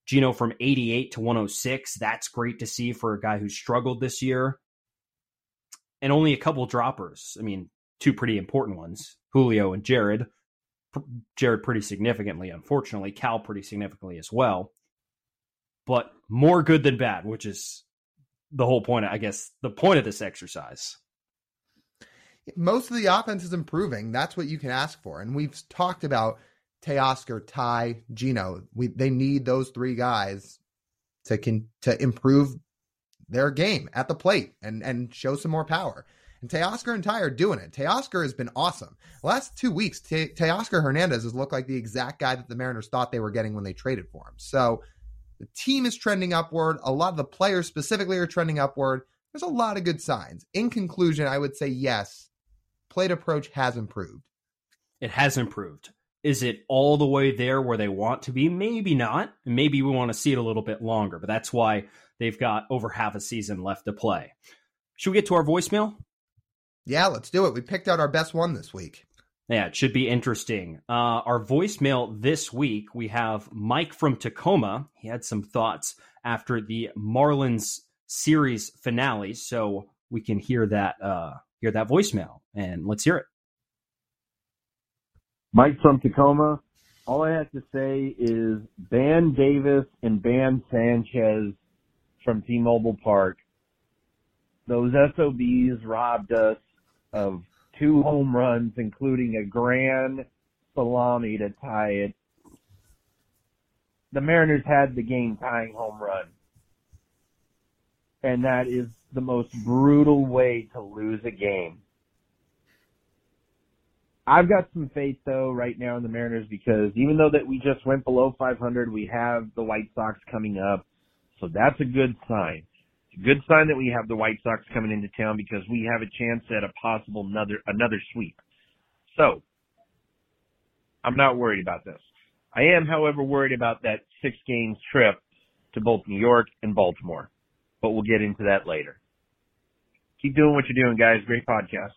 Geno from 88 to 106. That's great to see for a guy who struggled this year. And only a couple droppers. I mean, two pretty important ones Julio and Jarred. Jarred pretty significantly, unfortunately. Cal pretty significantly as well. But more good than bad, which is the whole point, I guess, the point of this exercise most of the offense is improving. That's what you can ask for. And we've talked about Teoscar, Ty, Geno. We they need those three guys to can to improve their game at the plate and and show some more power. And Teoscar and Ty are doing it. Teoscar has been awesome. The last two weeks, Te- Teoscar Hernandez has looked like the exact guy that the Mariners thought they were getting when they traded for him. So the team is trending upward. A lot of the players specifically are trending upward. There's a lot of good signs. In conclusion, I would say yes, plate approach has improved. It has improved. Is it all the way there where they want to be? Maybe not. Maybe we want to see it a little bit longer, but that's why they've got over half a season left to play. Should we get to our voicemail? Yeah, let's do it. We picked out our best one this week. Yeah, it should be interesting. Uh, our voicemail this week, we have Mike from Tacoma. He had some thoughts after the Marlins series finale. So we can hear that uh, hear that voicemail, and let's hear it. Mike from Tacoma. All I have to say is ban Davis and ban Sanchez from T-Mobile Park. Those SOBs robbed us of two home runs, including a grand salami to tie it. The Mariners had the game tying home run. And that is the most brutal way to lose a game. I've got some faith though right now in the Mariners because even though that we just went below 500, we have the White Sox coming up. So that's a good sign. It's a good sign that we have the White Sox coming into town because we have a chance at a possible another another sweep. So I'm not worried about this. I am, however, worried about that six games trip to both New York and Baltimore. But we'll get into that later. Keep doing what you're doing, guys. Great podcast.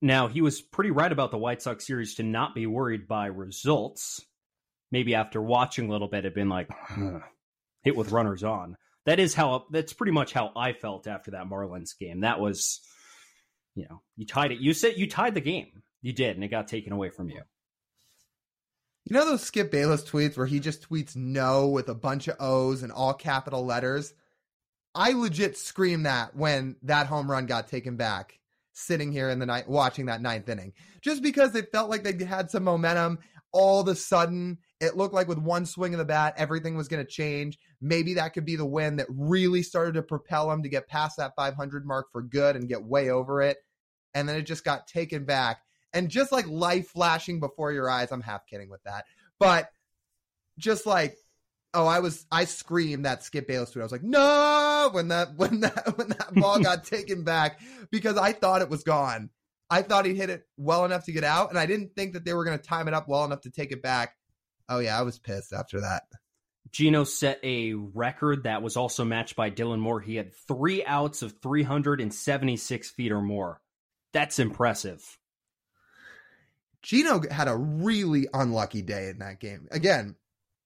Now, he was pretty right about the White Sox series to not be worried by results. Maybe after watching a little bit, it had been like, hit with runners on. That is how, that's pretty much how I felt after that Marlins game. That was, you know, you tied it. You said you tied the game. You did, and it got taken away from you. You know those Skip Bayless tweets where he just tweets no with a bunch of O's and all capital letters? I legit screamed that when that home run got taken back, sitting here in the night watching that ninth inning. Just because it felt like they had some momentum. All of a sudden, it looked like with one swing of the bat, everything was going to change. Maybe that could be the win that really started to propel him to get past that 500 mark for good and get way over it. And then it just got taken back and just like life flashing before your eyes. I'm half kidding with that, but just like oh, I was I screamed that Skip Bayless tweet. I was like, no, when that when that when that ball got taken back because I thought it was gone. I thought he'd hit it well enough to get out, and I didn't think that they were going to time it up well enough to take it back. Oh yeah, I was pissed after that. Geno set a record that was also matched by Dylan Moore. He had three outs of 376 feet or more. That's impressive. Geno had a really unlucky day in that game. Again,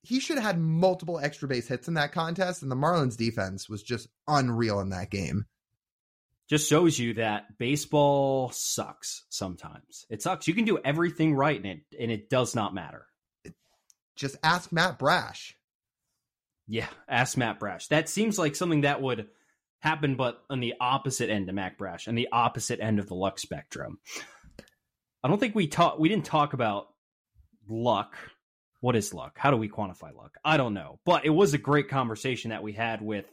he should have had multiple extra base hits in that contest, and the Marlins defense was just unreal in that game. Just shows you that baseball sucks sometimes. It sucks. You can do everything right in it, and it does not matter. Just ask Matt Brash. Yeah, ask Matt Brash. That seems like something that would happen, but on the opposite end of Matt Brash, and the opposite end of the luck spectrum. I don't think we talk. We didn't talk about luck. What is luck? How do we quantify luck? I don't know, but it was a great conversation that we had with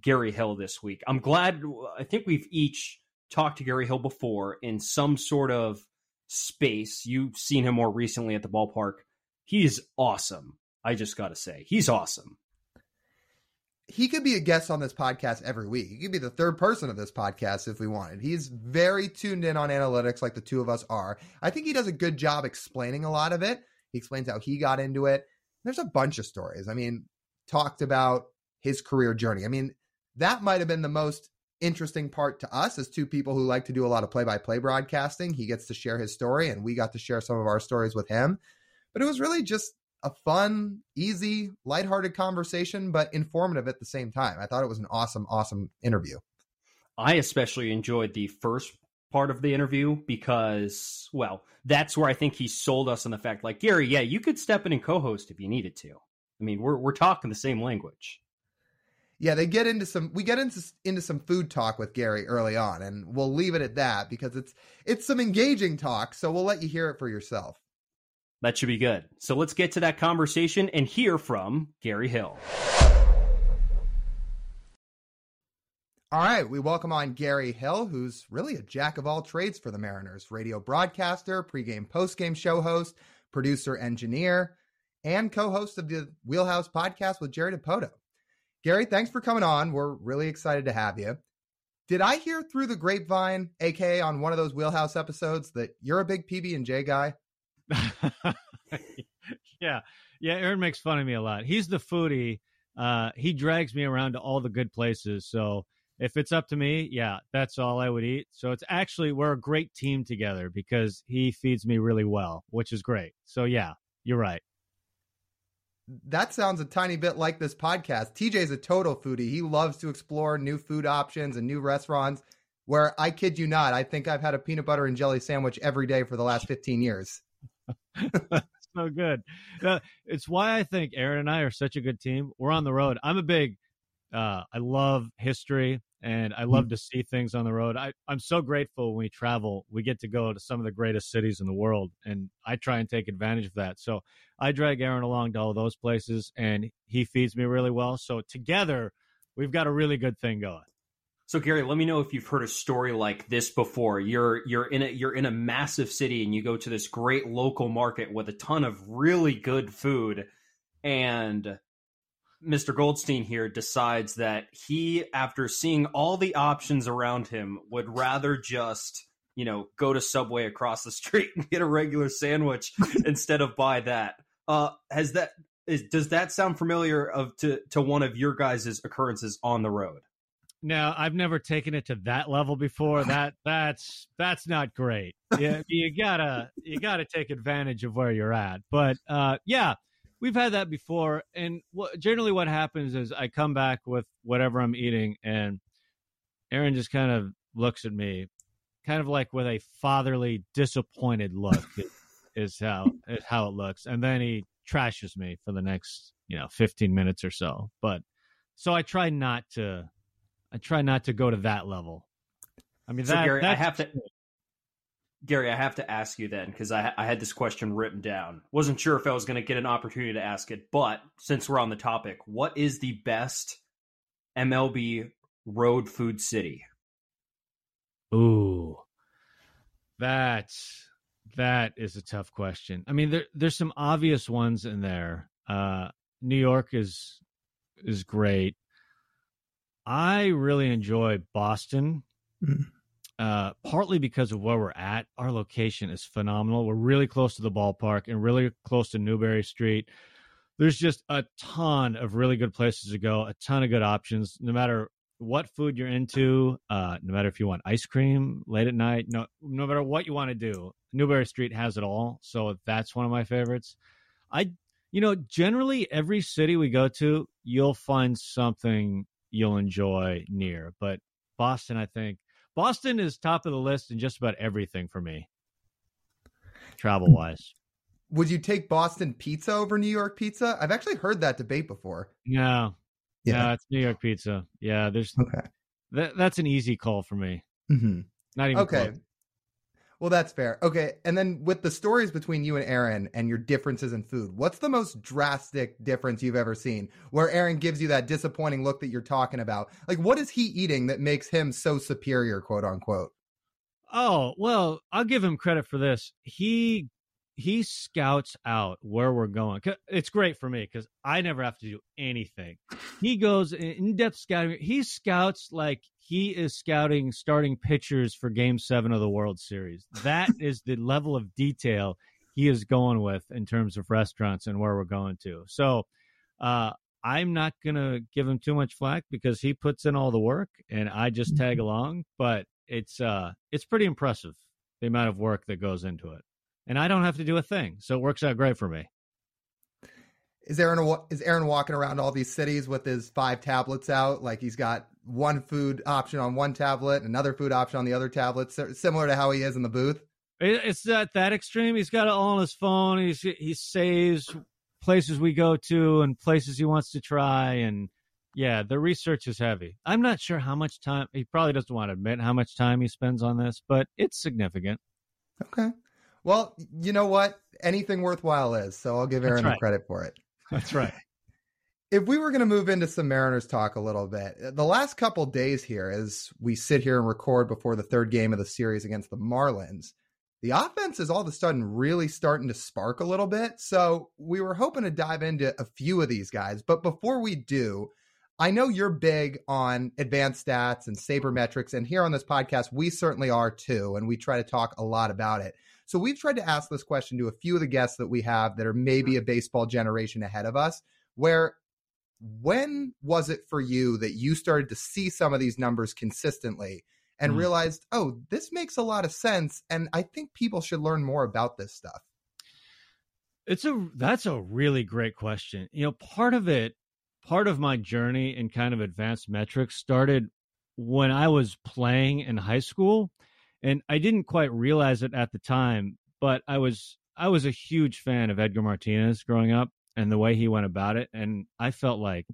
Gary Hill this week. I'm glad. I think we've each talked to Gary Hill before in some sort of space. You've seen him more recently at the ballpark. He's awesome. I just got to say, he's awesome he could be a guest on this podcast every week. He could be the third person of this podcast if we wanted. He's very tuned in on analytics, like the two of us are. I think he does a good job explaining a lot of it. He explains how he got into it. There's a bunch of stories. I mean, talked about his career journey. I mean, that might have been the most interesting part to us as two people who like to do a lot of play by play broadcasting. He gets to share his story, and we got to share some of our stories with him. But it was really just a fun, easy, lighthearted conversation, but informative at the same time. I thought it was an awesome, awesome interview. I especially enjoyed the first part of the interview because, well, that's where I think he sold us on the fact, like Gary, yeah, you could step in and co-host if you needed to. I mean, we're we're talking the same language. Yeah, they get into some we get into into some food talk with Gary early on, and we'll leave it at that because it's it's some engaging talk. So we'll let you hear it for yourself. That should be good. So let's get to that conversation and hear from Gary Hill. All right, we welcome on Gary Hill, who's really a jack of all trades for the Mariners radio broadcaster, pregame, postgame show host, producer, engineer, and co host of the Wheelhouse podcast with Jerry Dipoto. Gary, thanks for coming on. We're really excited to have you. Did I hear through the grapevine, aka on one of those Wheelhouse episodes, that you're a big PB and J guy? yeah, yeah. Aaron makes fun of me a lot. He's the foodie. Uh, he drags me around to all the good places. So if it's up to me, yeah, that's all I would eat. So it's actually we're a great team together because he feeds me really well, which is great. So yeah, you're right. that sounds a tiny bit like this podcast. TJ's a total foodie. He loves to explore new food options and new restaurants. Where I kid you not, I think I've had a peanut butter and jelly sandwich every day for the last 15 years. so good. Uh, it's why I think Aaron and I are such a good team. We're on the road. I'm a big, uh, I love history and I love mm-hmm. to see things on the road. I, I'm so grateful when we travel, we get to go to some of the greatest cities in the world, and I try and take advantage of that. So I drag Aaron along to all those places, and he feeds me really well. So together, we've got a really good thing going. So Gary, let me know if you've heard a story like this before. You're you're in a you're in a massive city and you go to this great local market with a ton of really good food and Mr. Goldstein here decides that he, after seeing all the options around him, would rather just, you know, go to Subway across the street and get a regular sandwich instead of buy that. Uh, has that is does that sound familiar of to to one of your guys' occurrences on the road? No, I've never taken it to that level before. That that's that's not great. Yeah, you gotta you gotta take advantage of where you're at. But uh, yeah, we've had that before. And what, generally, what happens is I come back with whatever I'm eating, and Aaron just kind of looks at me, kind of like with a fatherly, disappointed look. is how is how it looks, and then he trashes me for the next you know 15 minutes or so. But so I try not to, I try not to go to that level. I mean, so that, Gary, I have to. Gary, I have to ask you then because I, I had this question written down. Wasn't sure if I was going to get an opportunity to ask it, but since we're on the topic, what is the best MLB road food city? Ooh, that that is a tough question. I mean, there there's some obvious ones in there. Uh, New York is is great. I really enjoy Boston. Mm uh, partly because of where we're at. Our location is phenomenal. We're really close to the ballpark and really close to Newbury Street. There's just a ton of really good places to go, a ton of good options, no matter what food you're into, uh, no matter if you want ice cream late at night, no, no matter what you want to do, Newbury Street has it all. So that's one of my favorites. I, you know, generally every city we go to, you'll find something you'll enjoy near. But Boston, I think, Boston is top of the list in just about everything for me, travel wise. Would you take Boston pizza over New York pizza? I've actually heard that debate before. No, yeah, no, it's New York pizza. Yeah, there's okay. That, that's an easy call for me. Mm-hmm. Not even okay. Close. Well, that's fair. Okay. And then with the stories between you and Aaron and your differences in food, what's the most drastic difference you've ever seen where Aaron gives you that disappointing look that you're talking about? Like, what is he eating that makes him so superior, quote unquote? Oh, well, I'll give him credit for this. He he scouts out where we're going. It's great for me because I never have to do anything. He goes in depth scouting. He scouts like he is scouting starting pitchers for Game Seven of the World Series. That is the level of detail he is going with in terms of restaurants and where we're going to. So, uh, I'm not gonna give him too much flack because he puts in all the work and I just tag mm-hmm. along. But it's uh, it's pretty impressive the amount of work that goes into it and I don't have to do a thing. So it works out great for me. Is Aaron is Aaron walking around all these cities with his five tablets out? Like he's got one food option on one tablet, another food option on the other tablet, similar to how he is in the booth. It's not that extreme. He's got it all on his phone. He's he saves places we go to and places he wants to try, and yeah, the research is heavy. I'm not sure how much time he probably doesn't want to admit how much time he spends on this, but it's significant. Okay. Well, you know what? Anything worthwhile is. So I'll give Aaron right. the credit for it. That's right. If we were going to move into some Mariners talk a little bit, uh, the last couple days here, as we sit here and record before the third game of the series against the Marlins, the offense is all of a sudden really starting to spark a little bit. So we were hoping to dive into a few of these guys. But before we do, I know you're big on advanced stats and sabermetrics. And here on this podcast, we certainly are too. And we try to talk a lot about it. So we've tried to ask this question to a few of the guests that we have that are maybe a baseball generation ahead of us, where when was it for you that you started to see some of these numbers consistently and mm. realized, oh, this makes a lot of sense. And I think people should learn more about this stuff? It's a that's a really great question. You know, part of it, part of my journey in kind of advanced metrics started when I was playing in high school, and I didn't quite realize it at the time, but I was I was a huge fan of Edgar Martinez growing up and the way he went about it, and I felt like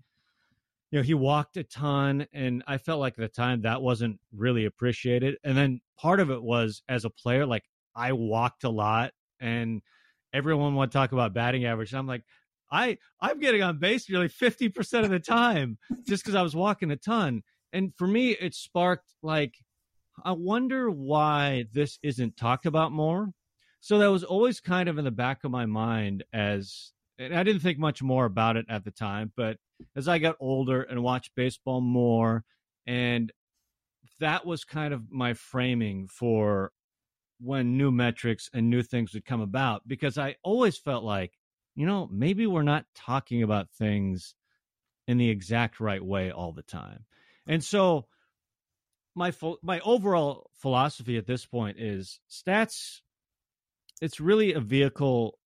you know he walked a ton and i felt like at the time that wasn't really appreciated and then part of it was as a player like i walked a lot and everyone would talk about batting average i'm like i i'm getting on base nearly 50% of the time just because i was walking a ton and for me it sparked like i wonder why this isn't talked about more so that was always kind of in the back of my mind as and i didn't think much more about it at the time but as I got older and watched baseball more, and that was kind of my framing for when new metrics and new things would come about because I always felt like, you know, maybe we're not talking about things in the exact right way all the time. And so my my overall philosophy at this point is stats it's really a vehicle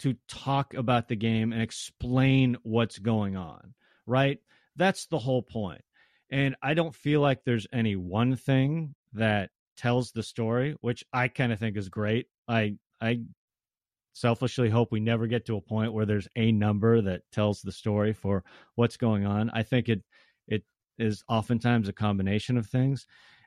to talk about the game and explain what's going on, right? That's the whole point. And I don't feel like there's any one thing that tells the story, which I kind of think is great. I I selfishly hope we never get to a point where there's a number that tells the story for what's going on. I think it it is oftentimes a combination of things.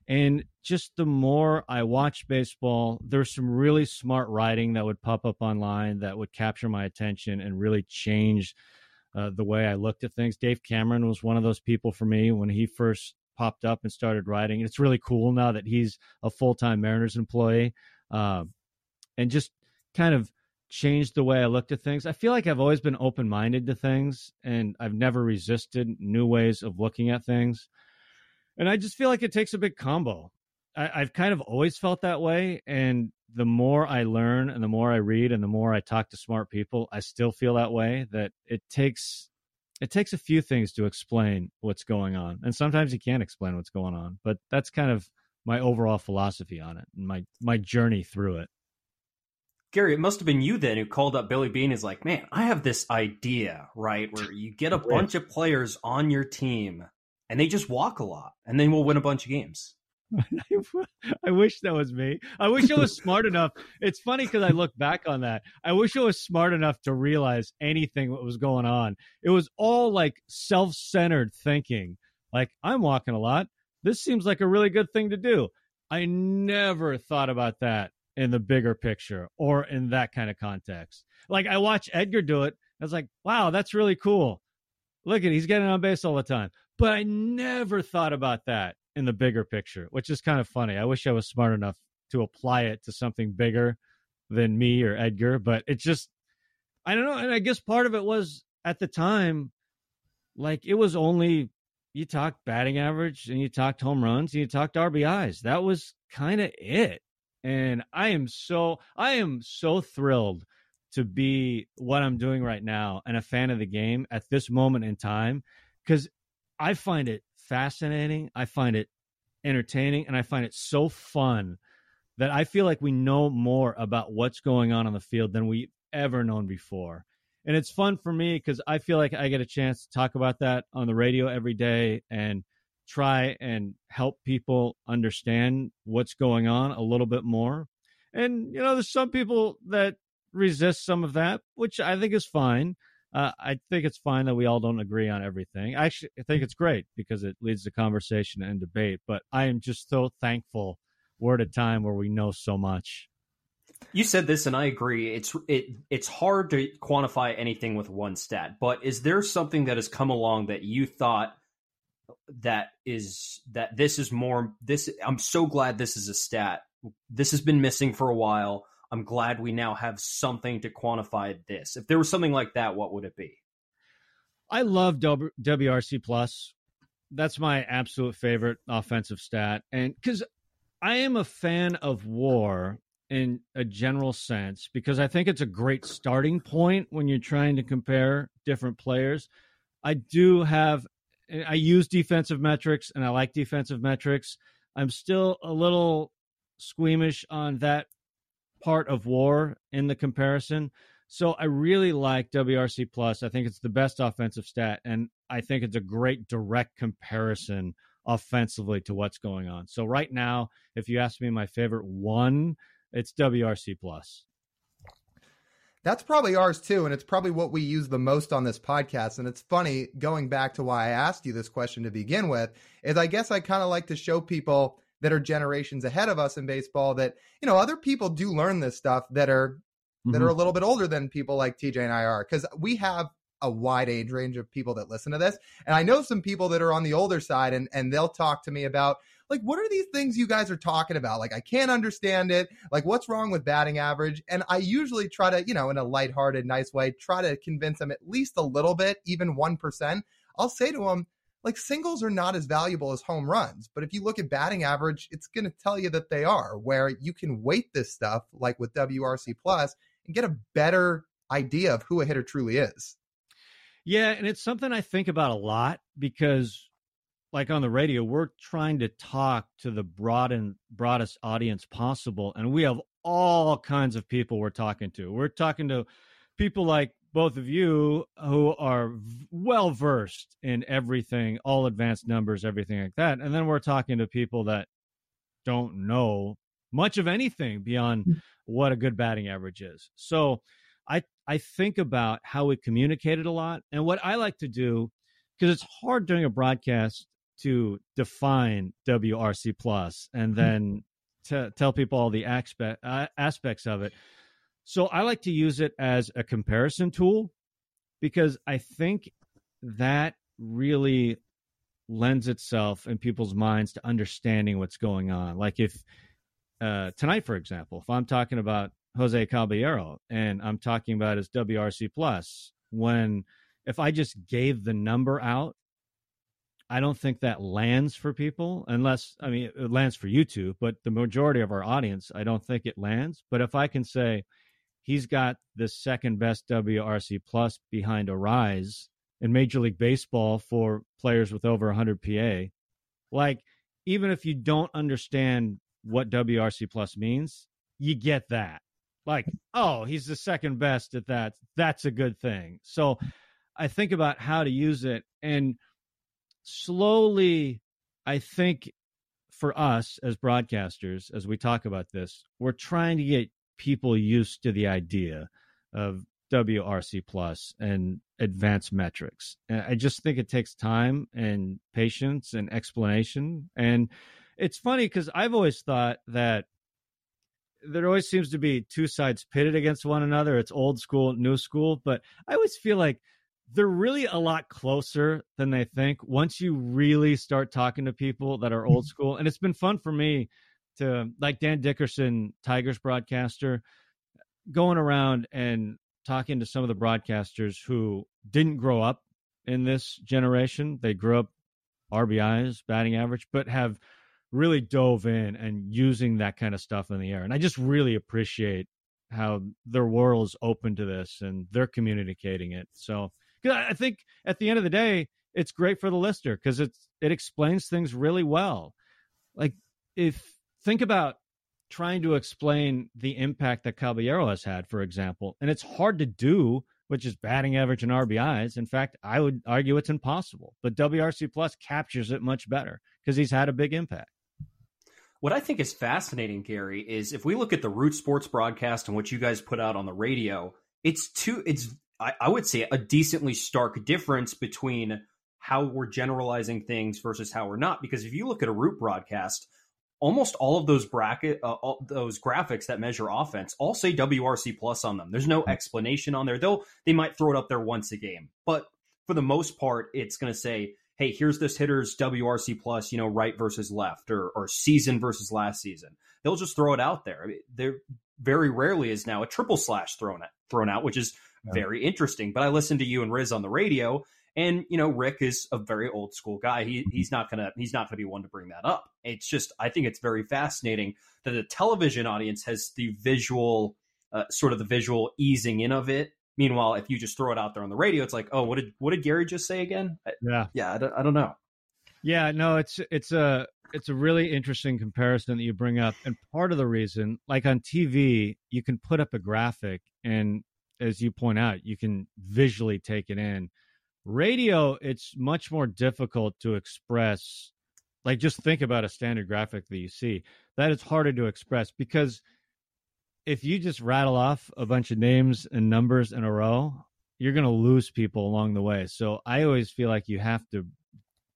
And just the more I watch baseball, there's some really smart writing that would pop up online that would capture my attention and really change uh, the way I looked at things. Dave Cameron was one of those people for me when he first popped up and started writing. It's really cool now that he's a full time Mariners employee uh, and just kind of changed the way I looked at things. I feel like I've always been open minded to things and I've never resisted new ways of looking at things and I just feel like it takes a big combo. I, I've kind of always felt that way, and the more I learn and the more I read and the more I talk to smart people, I still feel that way. That it takes it takes a few things to explain what's going on, and sometimes you can't explain what's going on. But that's kind of my overall philosophy on it and my my journey through it. Gary, it must have been you then who called up Billy Beane. Is like, man, I have this idea, right, where you get a bunch of players on your team and they just walk a lot, and then we'll win a bunch of games. I wish that was me. I wish I was smart enough. It's funny because I look back on that. I wish I was smart enough to realize anything what was going on. It was all like self-centered thinking. Like I'm walking a lot. This seems like a really good thing to do. I never thought about that in the bigger picture or in that kind of context. Like I watch Edgar do it. I was like, wow, that's really cool. Look at he's getting on base all the time. But I never thought about that in the bigger picture, which is kind of funny. I wish I was smart enough to apply it to something bigger than me or Edgar, but it just, I don't know. And I guess part of it was at the time, like it was only you talked batting average and you talked home runs and you talked RBIs. That was kind of it. And I am so, I am so thrilled to be what I'm doing right now and a fan of the game at this moment in time because I find it fascinating. I find it entertaining, and I find it so fun that I feel like we know more about what's going on on the field than we've ever known before. And it's fun for me because I feel like I get a chance to talk about that on the radio every day and try and help people understand what's going on a little bit more. And, you know, there's some people that resist some of that, which I think is fine uh, I think it's fine that we all don't agree on everything. Actually, I think it's great because it leads to conversation and debate. But I am just so thankful we're at a time where we know so much. You said this, and I agree. It's it it's hard to quantify anything with one stat. But is there something that has come along that you thought that is that this is more this? I'm so glad this is a stat. This has been missing for a while I'm glad we now have something to quantify this. If there was something like that, what would it be? I love WRC plus. That's my absolute favorite offensive stat, and because I am a fan of WAR in a general sense, because I think it's a great starting point when you're trying to compare different players. I do have, I use defensive metrics, and I like defensive metrics. I'm still a little squeamish on that part of war in the comparison So I really like WRC plus. I think it's the best offensive stat, and I think it's a great direct comparison offensively to what's going on. So right now, if you ask me my favorite one, it's WRC plus. That's probably ours too, and it's probably what we use the most on this podcast. And it's funny going back to why I asked you this question to begin with, is I guess I kind of like to show people that are generations ahead of us in baseball that you know other people do learn this stuff that are mm-hmm. that are a little bit older than people like TJ and I are because we have a wide age range of people that listen to this. And I know some people that are on the older side and and they'll talk to me about like what are these things you guys are talking about? Like I can't understand it. Like what's wrong with batting average? And I usually try to you know in a lighthearted nice way try to convince them at least a little bit even 1% I'll say to them like singles are not as valuable as home runs. But if you look at batting average, it's going to tell you that they are, where you can weight this stuff like with WRC Plus and get a better idea of who a hitter truly is. Yeah, and it's something I think about a lot because like on the radio, we're trying to talk to the broad and broadest audience possible and we have all kinds of people we're talking to. We're talking to people like both of you who are well versed in everything, all advanced numbers, everything like that. And then we're talking to people that don't know much of anything beyond hmm. what a good batting average is. So I I think about how we communicated a lot and what I like to do because it's hard during a broadcast to define WRC plus and hmm. then to tell people all the aspect, uh, aspects of it. So I like to use it as a comparison tool because I think that really lends itself in people's minds to understanding what's going on. Like if uh, tonight, for example, if I'm talking about Jose Caballero and I'm talking about his WRC plus, when if I just gave the number out, I don't think that lands for people unless I mean it lands for you two, but the majority of our audience, I don't think it lands. But if I can say, he's got the second best WRC plus behind Arraez in Major League Baseball for players with over 100 PA. Like, even if you don't understand what WRC plus means, you get that. Like, oh, he's the second best at that. That's a good thing. So I think about how to use it. And slowly, I think for us as broadcasters, as we talk about this, we're trying to get people used to the idea of WRC plus and advanced metrics. I just think it takes time and patience and explanation. And it's funny because I've always thought that there always seems to be two sides pitted against one another. It's old school, new school, but I always feel like they're really a lot closer than they think once you really start talking to people that are old mm-hmm. school. And it's been fun for me to like Dan Dickerson, Tigers broadcaster, going around and talking to some of the broadcasters who didn't grow up in this generation. They grew up RBIs, batting average, but have really dove in and using that kind of stuff in the air. And I just really appreciate how their world is open to this and they're communicating it. So I think at the end of the day, it's great for the listener because it's it explains things really well. Like if think about trying to explain the impact that Caballero has had, for example, and it's hard to do, which is batting average and RBIs. In fact, I would argue it's impossible, but WRC Plus captures it much better because he's had a big impact. What I think is fascinating, Gary, is if we look at the Root Sports broadcast and what you guys put out on the radio, it's two, it's, I, I would say, a decently stark difference between how we're generalizing things versus how we're not. Because if you look at a Root broadcast, almost all of those bracket uh, all those graphics that measure offense all say WRC plus on them. There's no explanation on there. They'll they might throw it up there once a game, but for the most part, it's going to say, "Hey, here's this hitter's WRC plus, you know, right versus left, or or season versus last season." They'll just throw it out there. There very rarely is now a triple slash thrown at, thrown out, which is yeah. very interesting. But I listened to you and Riz on the radio, and you know, Rick is a very old school guy. He he's not gonna he's not gonna be one to bring that up. It's just I think it's very fascinating that the television audience has the visual, uh, sort of the visual easing in of it. Meanwhile, if you just throw it out there on the radio, it's like, oh, what did what did Gary just say again? Yeah, yeah, I don't, I don't know. Yeah, no, it's it's a it's a really interesting comparison that you bring up, and part of the reason, like on TV, you can put up a graphic and as you point out, you can visually take it in. Radio, it's much more difficult to express. Like, just think about a standard graphic that you see. That is harder to express because if you just rattle off a bunch of names and numbers in a row, you're going to lose people along the way. So I always feel like you have to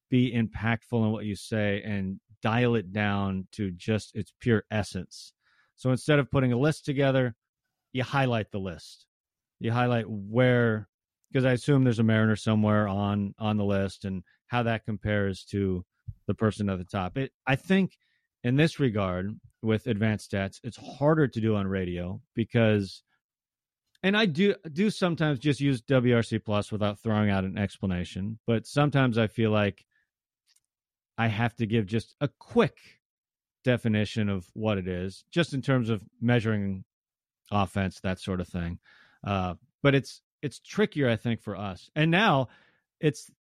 be impactful in what you say and dial it down to just its pure essence. So instead of putting a list together, you highlight the list. You highlight where because I assume there's a Mariner somewhere on on the list and how that compares to the person at the top. It I think in this regard with advanced stats, it's harder to do on radio because and I do do sometimes just use WRC plus without throwing out an explanation, but sometimes I feel like I have to give just a quick definition of what it is, just in terms of measuring offense, that sort of thing. Uh, but it's it's trickier, I think, for us. And now it's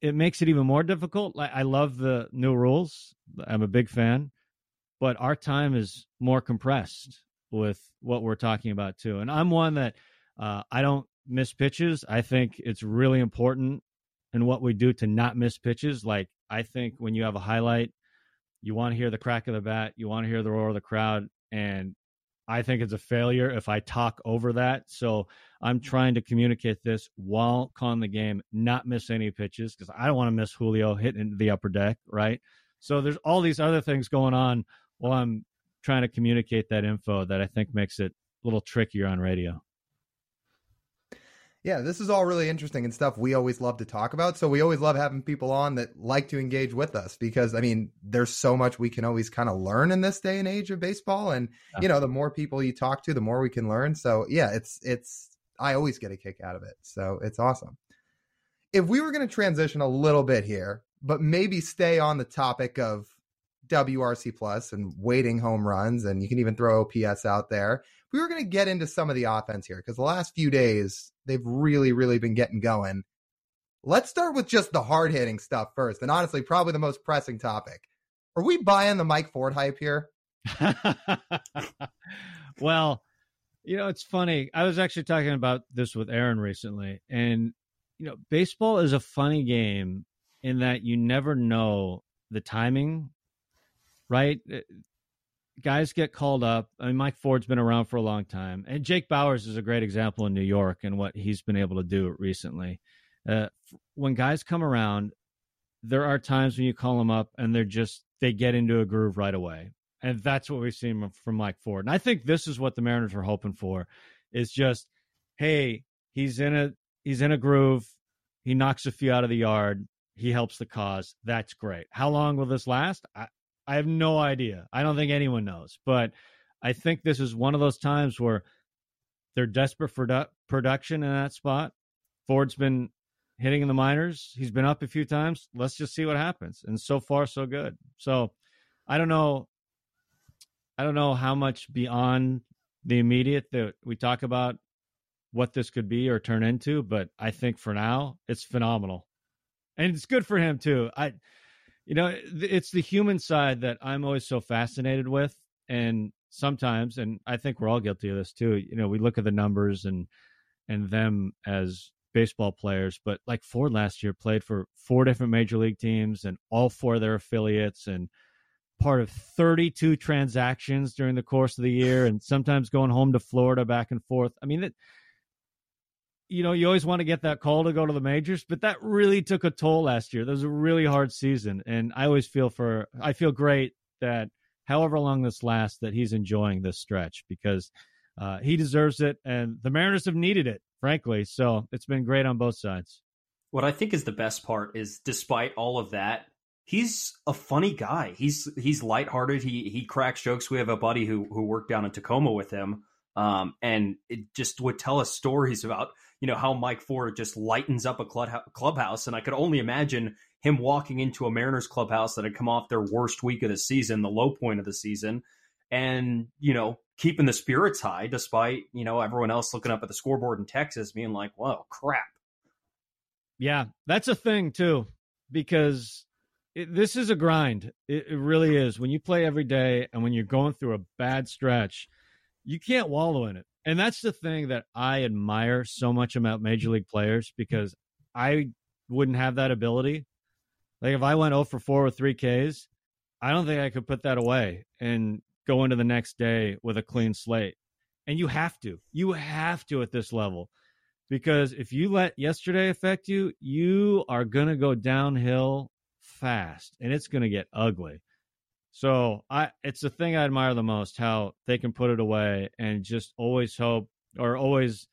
it makes it even more difficult. Like I love the new rules. I'm a big fan, but our time is more compressed with what we're talking about too. And I'm one that uh, I don't miss pitches. I think it's really important in what we do to not miss pitches. Like I think when you have a highlight, you want to hear the crack of the bat, you want to hear the roar of the crowd, and I think it's a failure if I talk over that. So I'm trying to communicate this while calling the game, not miss any pitches because I don't want to miss Julio hitting into the upper deck, right? So there's all these other things going on while I'm trying to communicate that info that I think makes it a little trickier on radio. Yeah, this is all really interesting and stuff we always love to talk about. So we always love having people on that like to engage with us because I mean, there's so much we can always kind of learn in this day and age of baseball and yeah. you know, the more people you talk to, the more we can learn. So, yeah, it's it's I always get a kick out of it. So, it's awesome. If we were going to transition a little bit here, but maybe stay on the topic of WRC plus and waiting home runs and you can even throw OPS out there we were going to get into some of the offense here because the last few days they've really, really been getting going. Let's start with just the hard hitting stuff first, and honestly, probably the most pressing topic. Are we buying the Mike Ford hype here? well, you know, it's funny. I was actually talking about this with Aaron recently, and you know, baseball is a funny game in that you never know the timing, right? Eh, guys get called up. I mean, Mike Ford's been around for a long time, and Jake Bauers is a great example in New York and what he's been able to do recently. Uh, when guys come around, there are times when you call them up and they're just they get into a groove right away, and that's what we've seen from Mike Ford. And I think this is what the Mariners are hoping for, is just, hey, he's in a he's in a groove. He knocks a few out of the yard. He helps the cause. That's great. How long will this last? I, I have no idea. I don't think anyone knows. But I think this is one of those times where they're desperate for du- production in that spot. Ford's been hitting in the minors. He's been up a few times. Let's just see what happens. And so far, so good. So I don't know. I don't know how much beyond the immediate that we talk about what this could be or turn into, but I think for now it's phenomenal. And it's good for him too. I you know, it's the human side that I'm always so fascinated with. And sometimes, and I think we're all guilty of this too, you know, we look at the numbers and, and them as baseball players, but like Ford last year played for four different major league teams and all four of their affiliates and part of 32 transactions during the course of the year and sometimes going home to Florida back and forth. I mean, that you know, you always want to get that call to go to the majors, but that really took a toll last year. That was a really hard season. And I always feel for, I feel great that however long this lasts, that he's enjoying this stretch because uh, he deserves it. And the Mariners have needed it, frankly. So it's been great on both sides. What I think is the best part is despite all of that, he's a funny guy. He's he's lighthearted. He he cracks jokes. We have a buddy who who worked down in Tacoma with him um, and it just would tell us stories about you know how Mike Ford just lightens up a clubhouse, and I could only imagine him walking into a Mariners clubhouse that had come off their worst week of the season, the low point of the season, and you know keeping the spirits high despite you know everyone else looking up at the scoreboard in Texas being like, "Whoa, crap." Yeah, that's a thing too, because it, this is a grind. It, it really is. When you play every day and when you're going through a bad stretch you can't wallow in it. And that's the thing that I admire so much about major league players because I wouldn't have that ability. Like if I went 0 for 4 with 3 Ks, I don't think I could put that away and go into the next day with a clean slate. And you have to. You have to at this level. Because if you let yesterday affect you, you are going to go downhill fast and it's going to get ugly. So I, it's the thing I admire the most how they can put it away and just always hope, or always,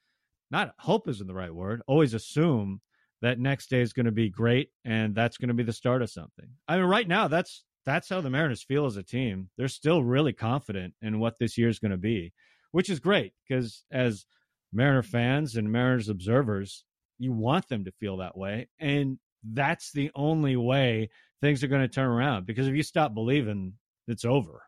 not hope isn't the right word, always assume that next day is going to be great and that's going to be the start of something. I mean, right now that's that's how the Mariners feel as a team. They're still really confident in what this year is going to be, which is great because as Mariner fans and Mariners observers, you want them to feel that way, and that's the only way things are going to turn around. Because if you stop believing, it's over.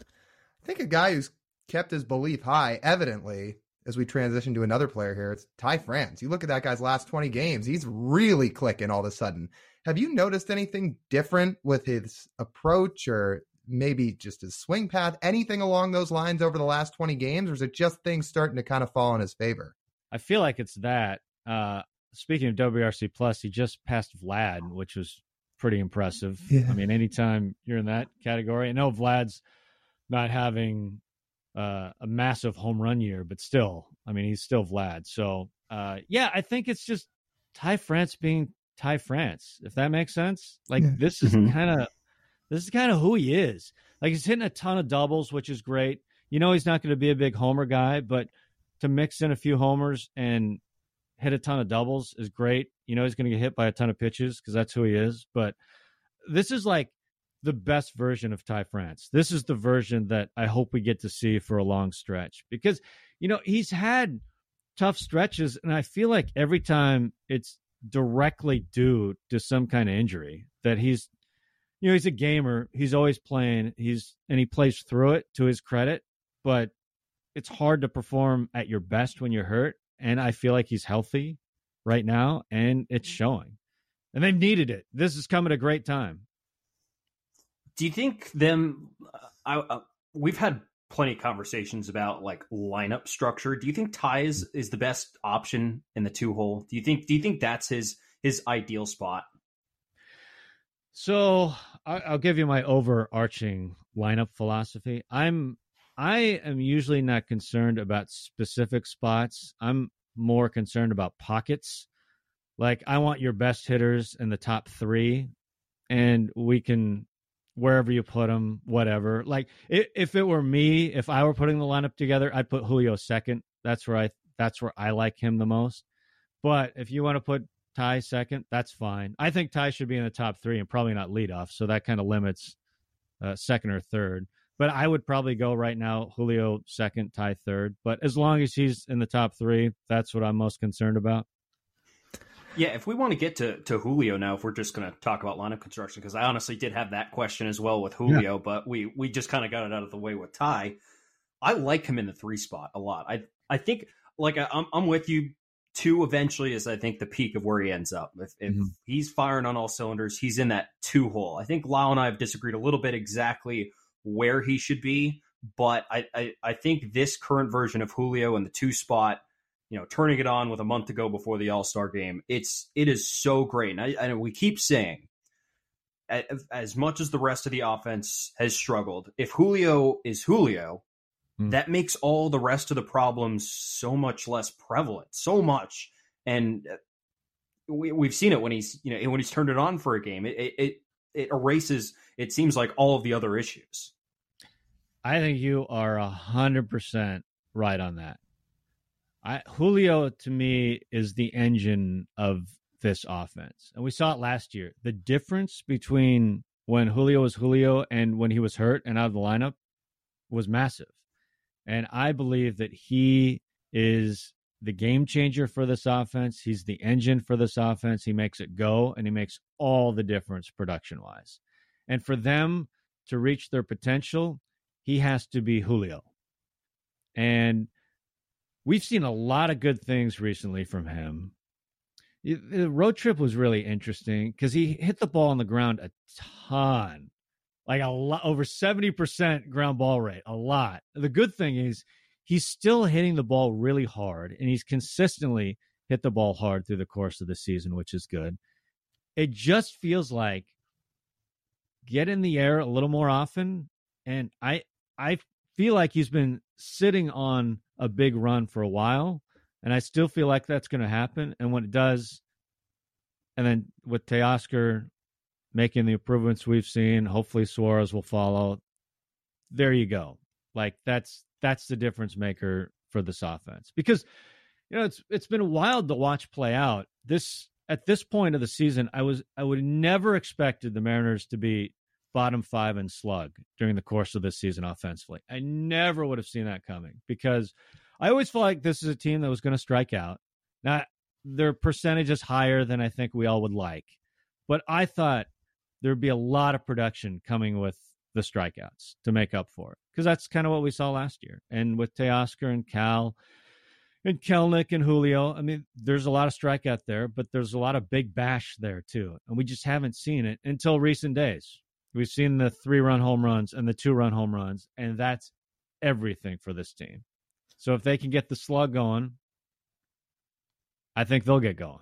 I think a guy who's kept his belief high, evidently, as we transition to another player here, it's Ty France. You look at that guy's last 20 games, he's really clicking all of a sudden. Have you noticed anything different with his approach or maybe just his swing path, anything along those lines over the last 20 games, or is it just things starting to kind of fall in his favor? I feel like it's that. Uh, speaking of WRC Plus, he just passed Vlad, which was pretty impressive. Yeah. I mean, anytime you're in that category, I know Vlad's not having uh, a massive home run year, but still, I mean, he's still Vlad. So, uh, yeah, I think it's just Ty France being Ty France, if that makes sense. Like yeah. this is mm-hmm. kind of this is kind of who he is. Like he's hitting a ton of doubles, which is great. You know, he's not going to be a big homer guy, but to mix in a few homers and hit a ton of doubles is great. You know, he's going to get hit by a ton of pitches because that's who he is. But this is like the best version of Ty France. This is the version that I hope we get to see for a long stretch because, you know, he's had tough stretches. And I feel like every time it's directly due to some kind of injury that he's, you know, he's a gamer. He's always playing. He's, and he plays through it to his credit. But it's hard to perform at your best when you're hurt and I feel like he's healthy right now, and it's mm-hmm. showing. And they've needed it. This is coming at a great time. Do you think them? Uh, I, uh, we've had plenty of conversations about like lineup structure. Do you think Ty is, mm-hmm. is the best option in the two hole? Do you think? Do you think that's his his ideal spot? So I'll give you my overarching lineup philosophy. I'm I am usually not concerned about specific spots. I'm more concerned about pockets. Like I want your best hitters in the top three, and we can wherever you put them, whatever. Like if it were me, if I were putting the lineup together, I'd put Julio second. That's where I that's where I like him the most. But if you want to put Ty second, that's fine. I think Ty should be in the top three and probably not lead off, so that kind of limits uh, second or third. But I would probably go right now Julio second, Ty third. But as long as he's in the top three, that's what I'm most concerned about. Yeah, if we want to get to, to Julio now, if we're just going to talk about lineup construction, because I honestly did have that question as well with Julio, yeah. but we we just kind of got it out of the way with Ty. I like him in the three spot a lot. I I think like I, I'm I'm with you. Two eventually is I think the peak of where he ends up. If, if mm-hmm. he's firing on all cylinders, he's in that two hole. I think Lyle and I have disagreed a little bit exactly where he should be. But I, I, I think this current version of Julio in the two spot, you know, turning it on with a month to go before the All Star game, it's it is so great. And, I, and we keep saying, as much as the rest of the offense has struggled, if Julio is Julio, mm. that makes all the rest of the problems so much less prevalent, so much. And uh, we, we've seen it when he's you know when he's turned it on for a game, it it, it erases it seems like all of the other issues. I think you are a hundred percent right on that. I, Julio to me is the engine of this offense, and we saw it last year. The difference between when Julio was Julio and when he was hurt and out of the lineup was massive, and I believe that he is the game changer for this offense. He's the engine for this offense. He makes it go, and he makes all the difference production wise. And for them to reach their potential, he has to be Julio. And we've seen a lot of good things recently from him. The road trip was really interesting because he hit the ball on the ground a ton, like a lot over 70% ground ball rate, a lot. The good thing is he's still hitting the ball really hard and he's consistently hit the ball hard through the course of the season, which is good. It just feels like get in the air a little more often. And I I feel like he's been sitting on a big run for a while. And I still feel like that's going to happen. And when it does, and then with Teoscar making the improvements we've seen, hopefully Suarez will follow. There you go. Like that's that's the difference maker for this offense because you know it's it's been wild to watch play out. This at this point of the season, I was I would never expected the Mariners to be bottom five in slug during the course of this season offensively. I never would have seen that coming because I always felt like this is a team that was going to strike out. Now their percentage is higher than I think we all would like, but I thought there'd be a lot of production coming with the strikeouts to make up for it because that's kind of what we saw last year. And with Teoscar and Cal and Kelenic and Julio, I mean, there's a lot of strikeout there, but there's a lot of big bash there too, and we just haven't seen it until recent days. We've seen the three run home runs and the two run home runs, and that's everything for this team. So if they can get the slug going, I think they'll get going.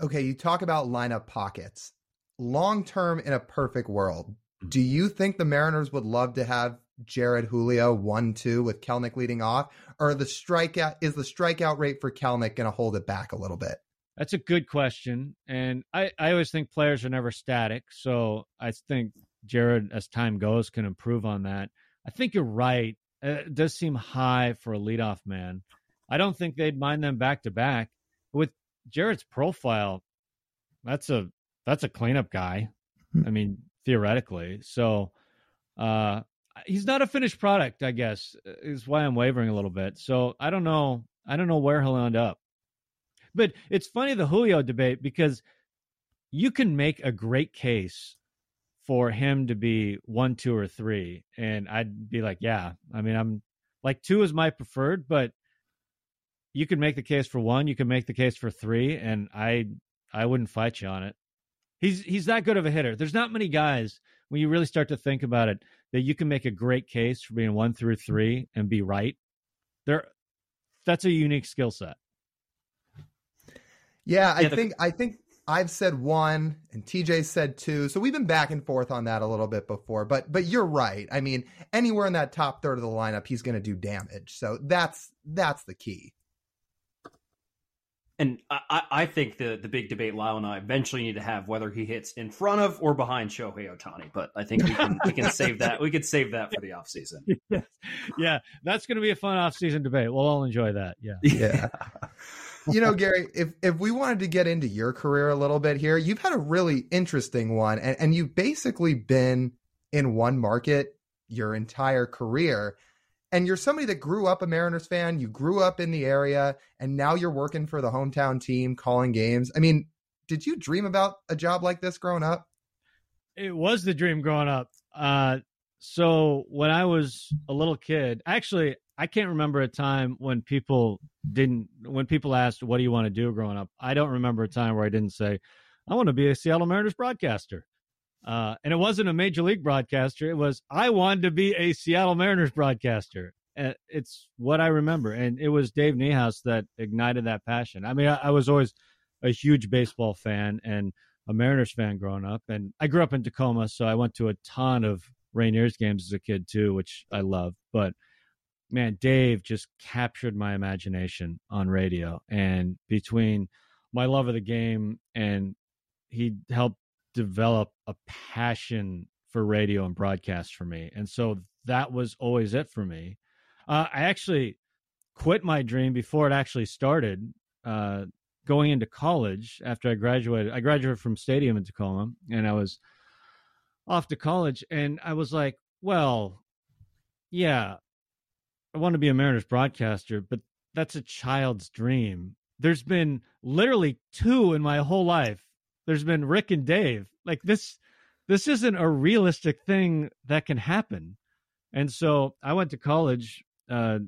Okay, you talk about lineup pockets. Long term in a perfect world, Mm-hmm. Do you think the Mariners would love to have Jarred Julio one two with Kelenic leading off, or the strikeout is the strikeout rate for Kelenic going to hold it back a little bit? That's a good question, and I I always think players are never static, so I think Jarred, as time goes, can improve on that. I think you're right. It does seem high for a leadoff man. I don't think they'd mind them back to back. With Jarred's profile, that's a that's a cleanup guy. Hmm. I mean, theoretically. So uh, he's not a finished product, I guess, is why I'm wavering a little bit. So I don't know. I don't know where he'll end up. But it's funny the Julio debate because you can make a great case for him to be one, two, or three, and I'd be like, yeah. I mean, I'm like two is my preferred, but you can make the case for one, you can make the case for three, and I I wouldn't fight you on it. He's he's that good of a hitter. There's not many guys when you really start to think about it that you can make a great case for being one through three and be right. There, that's a unique skill set. Yeah, I yeah, the, think I think I've said one and TJ said two. So we've been back and forth on that a little bit before, but but you're right. I mean, anywhere in that top third of the lineup, he's going to do damage. So that's that's the key. And I, I think the the big debate Lyle and I eventually need to have whether he hits in front of or behind Shohei Ohtani. But I think we can we can save that. We could save that for the offseason. Yeah. yeah, that's going to be a fun offseason debate. We'll all enjoy that. Yeah. Yeah. you know, Gary, if if we wanted to get into your career a little bit here, you've had a really interesting one, and, and you've basically been in one market your entire career and you're somebody that grew up a Mariners fan, you grew up in the area, and now you're working for the hometown team calling games. I mean, did you dream about a job like this growing up? It was the dream growing up. Uh, so when I was a little kid, actually, I can't remember a time when people didn't, when people asked, What do you want to do growing up? I don't remember a time where I didn't say, I want to be a Seattle Mariners broadcaster. Uh, and it wasn't a major league broadcaster. It was I wanted to be a Seattle Mariners broadcaster. And it's what I remember, and it was Dave Niehaus that ignited that passion. I mean, I, I was always a huge baseball fan and a Mariners fan growing up, and I grew up in Tacoma, so I went to a ton of Rainiers games as a kid too, which I love. But man, Dave just captured my imagination on radio, and between my love of the game and he helped develop a passion for radio and broadcast for me. And so that was always it for me. Uh, I actually quit my dream before it actually started. Uh, going into college after I graduated, I graduated from Stadium in Tacoma, and I was off to college, and I was like, well, yeah, I want to be a Mariners broadcaster, but that's a child's dream. There's been literally two in my whole life there's been Rick and Dave. Like this this isn't a realistic thing that can happen. And so I went to college uh,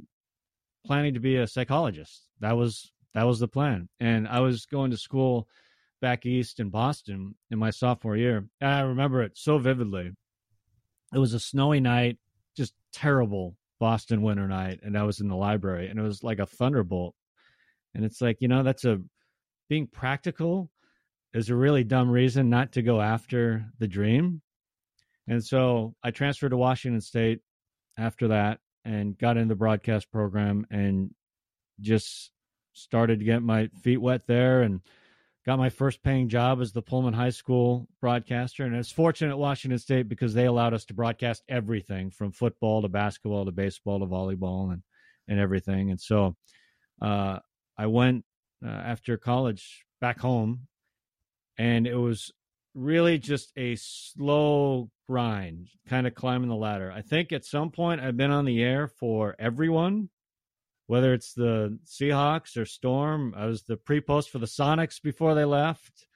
planning to be a psychologist. That was that was the plan. And I was going to school back east in Boston in my sophomore year. And I remember it so vividly. It was a snowy night, just terrible Boston winter night, and I was in the library, and it was like a thunderbolt. And it's like you know that's a being practical is a really dumb reason not to go after the dream. And so I transferred to Washington State after that and got into the broadcast program and just started to get my feet wet there and got my first paying job as the Pullman High School broadcaster. And it's fortunate at Washington State because they allowed us to broadcast everything from football to basketball to baseball to volleyball and, and everything. And so uh, I went uh, after college back home and it was really just a slow grind, kind of climbing the ladder. I think at some point I've been on the air for everyone, whether it's the Seahawks or Storm. I was the pre-post for the Sonics before they left.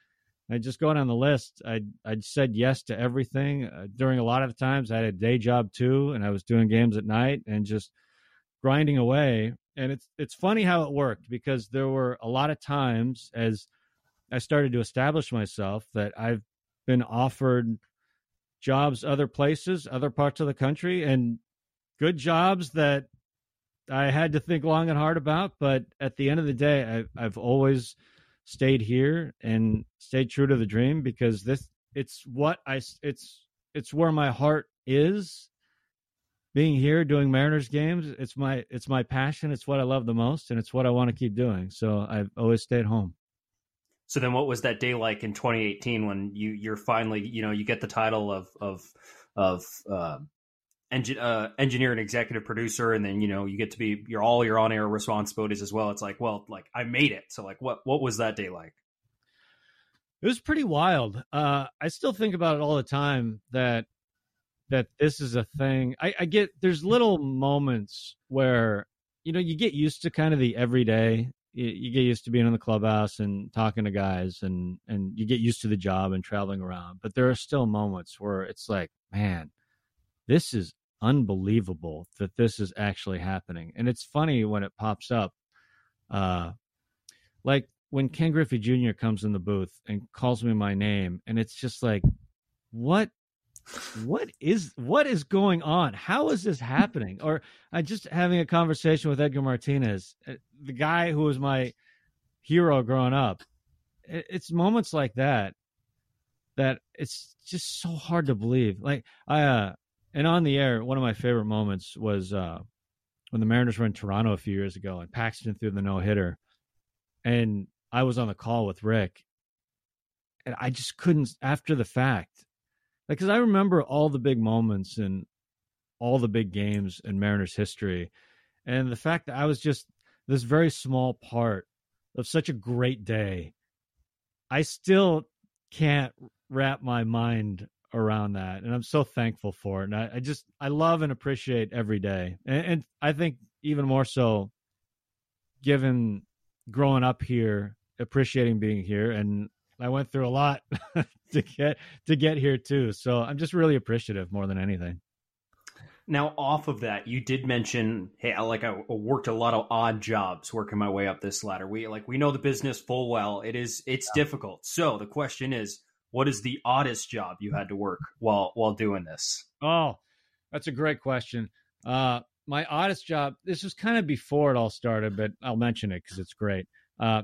I just going on the list. I I said yes to everything. Uh, during a lot of the times, I had a day job too, and I was doing games at night and just grinding away. And it's it's funny how it worked because there were a lot of times as I started to establish myself that I've been offered jobs other places, other parts of the country, and good jobs that I had to think long and hard about. But at the end of the day, I, I've always stayed here and stayed true to the dream because this it's what I it's it's where my heart is. Being here doing Mariners games, it's my it's my passion. It's what I love the most, and it's what I want to keep doing. So I've always stayed home. So then, what was that day like in 2018 when you you're finally you know you get the title of of of uh, engin- uh, engineer and executive producer, and then you know you get to be your all your on air responsibilities as well. It's like, well, like I made it. So like, what what was that day like? It was pretty wild. Uh, I still think about it all the time that that this is a thing. I, I get there's little moments where you know you get used to kind of the everyday you, you, get used to being in the clubhouse and talking to guys and and you get used to the job and traveling around but there are still moments where it's like man this is unbelievable that this is actually happening and it's funny when it pops up uh like when ken griffey jr comes in the booth and calls me my name and it's just like what what is what is going on? How is this happening? Or I just having a conversation with Edgar Martinez, uh, the guy who was my hero growing up. It's moments like that that it's just so hard to believe. Like I uh and on the air, one of my favorite moments was uh when the Mariners were in Toronto a few years ago and Paxton threw the no hitter. And I was on the call with Rick. And I just couldn't after the fact because I remember all the big moments and all the big games in Mariners history, and the fact that I was just this very small part of such a great day. I still can't wrap my mind around that, and I'm so thankful for it. And I, I just I love and appreciate every day, and, and I think even more so, given growing up here, appreciating being here, and I went through a lot to get to get here too. So I'm just really appreciative more than anything. Now, off of that, you did mention, hey, I, like I worked a lot of odd jobs working my way up this ladder. We like we know the business full well. It is it's yeah. difficult. So the question is, what is the oddest job you had to work while while doing this? Oh, that's a great question. Uh, my oddest job. This was kind of before it all started, but I'll mention it because it's great. Uh,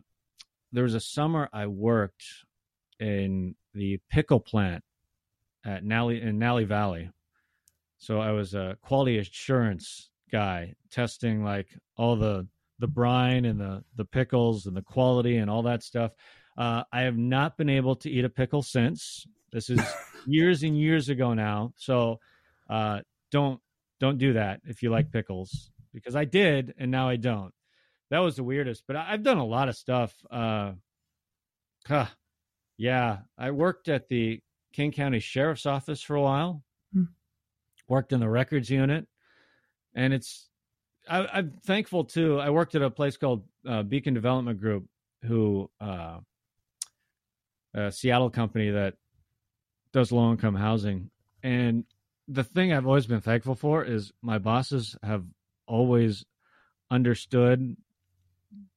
there was a summer I worked in the pickle plant at Nalley in Nalley Valley. So I was a quality assurance guy testing like all the the brine and the the pickles and the quality and all that stuff. Uh, I have not been able to eat a pickle since. This is years and years ago now. So uh, don't don't do that if you like pickles because I did and now I don't that was the weirdest. But I've done a lot of stuff. Uh, huh, yeah, I worked at the King County Sheriff's Office for a while. Hmm. Worked in the records unit, and it's I, am thankful too. I worked at a place called uh, Beacon Development Group, who uh, a Seattle company that does low income housing, and the thing I've always been thankful for is my bosses have always understood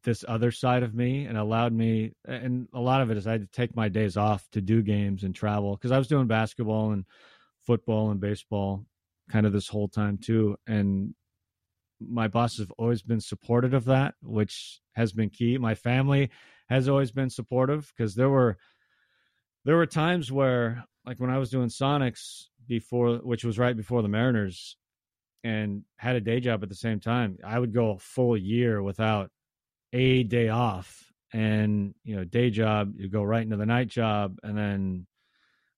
this other side of me and allowed me and a lot of it is I had to take my days off to do games and travel because I was doing basketball and football and baseball kind of this whole time too and my bosses have always been supportive of that, which has been key. My family has always been supportive because there were there were times where like when I was doing Sonics before which was right before the Mariners and had a day job at the same time, I would go a full year without a day off. And, you know, day job, you go right into the night job and then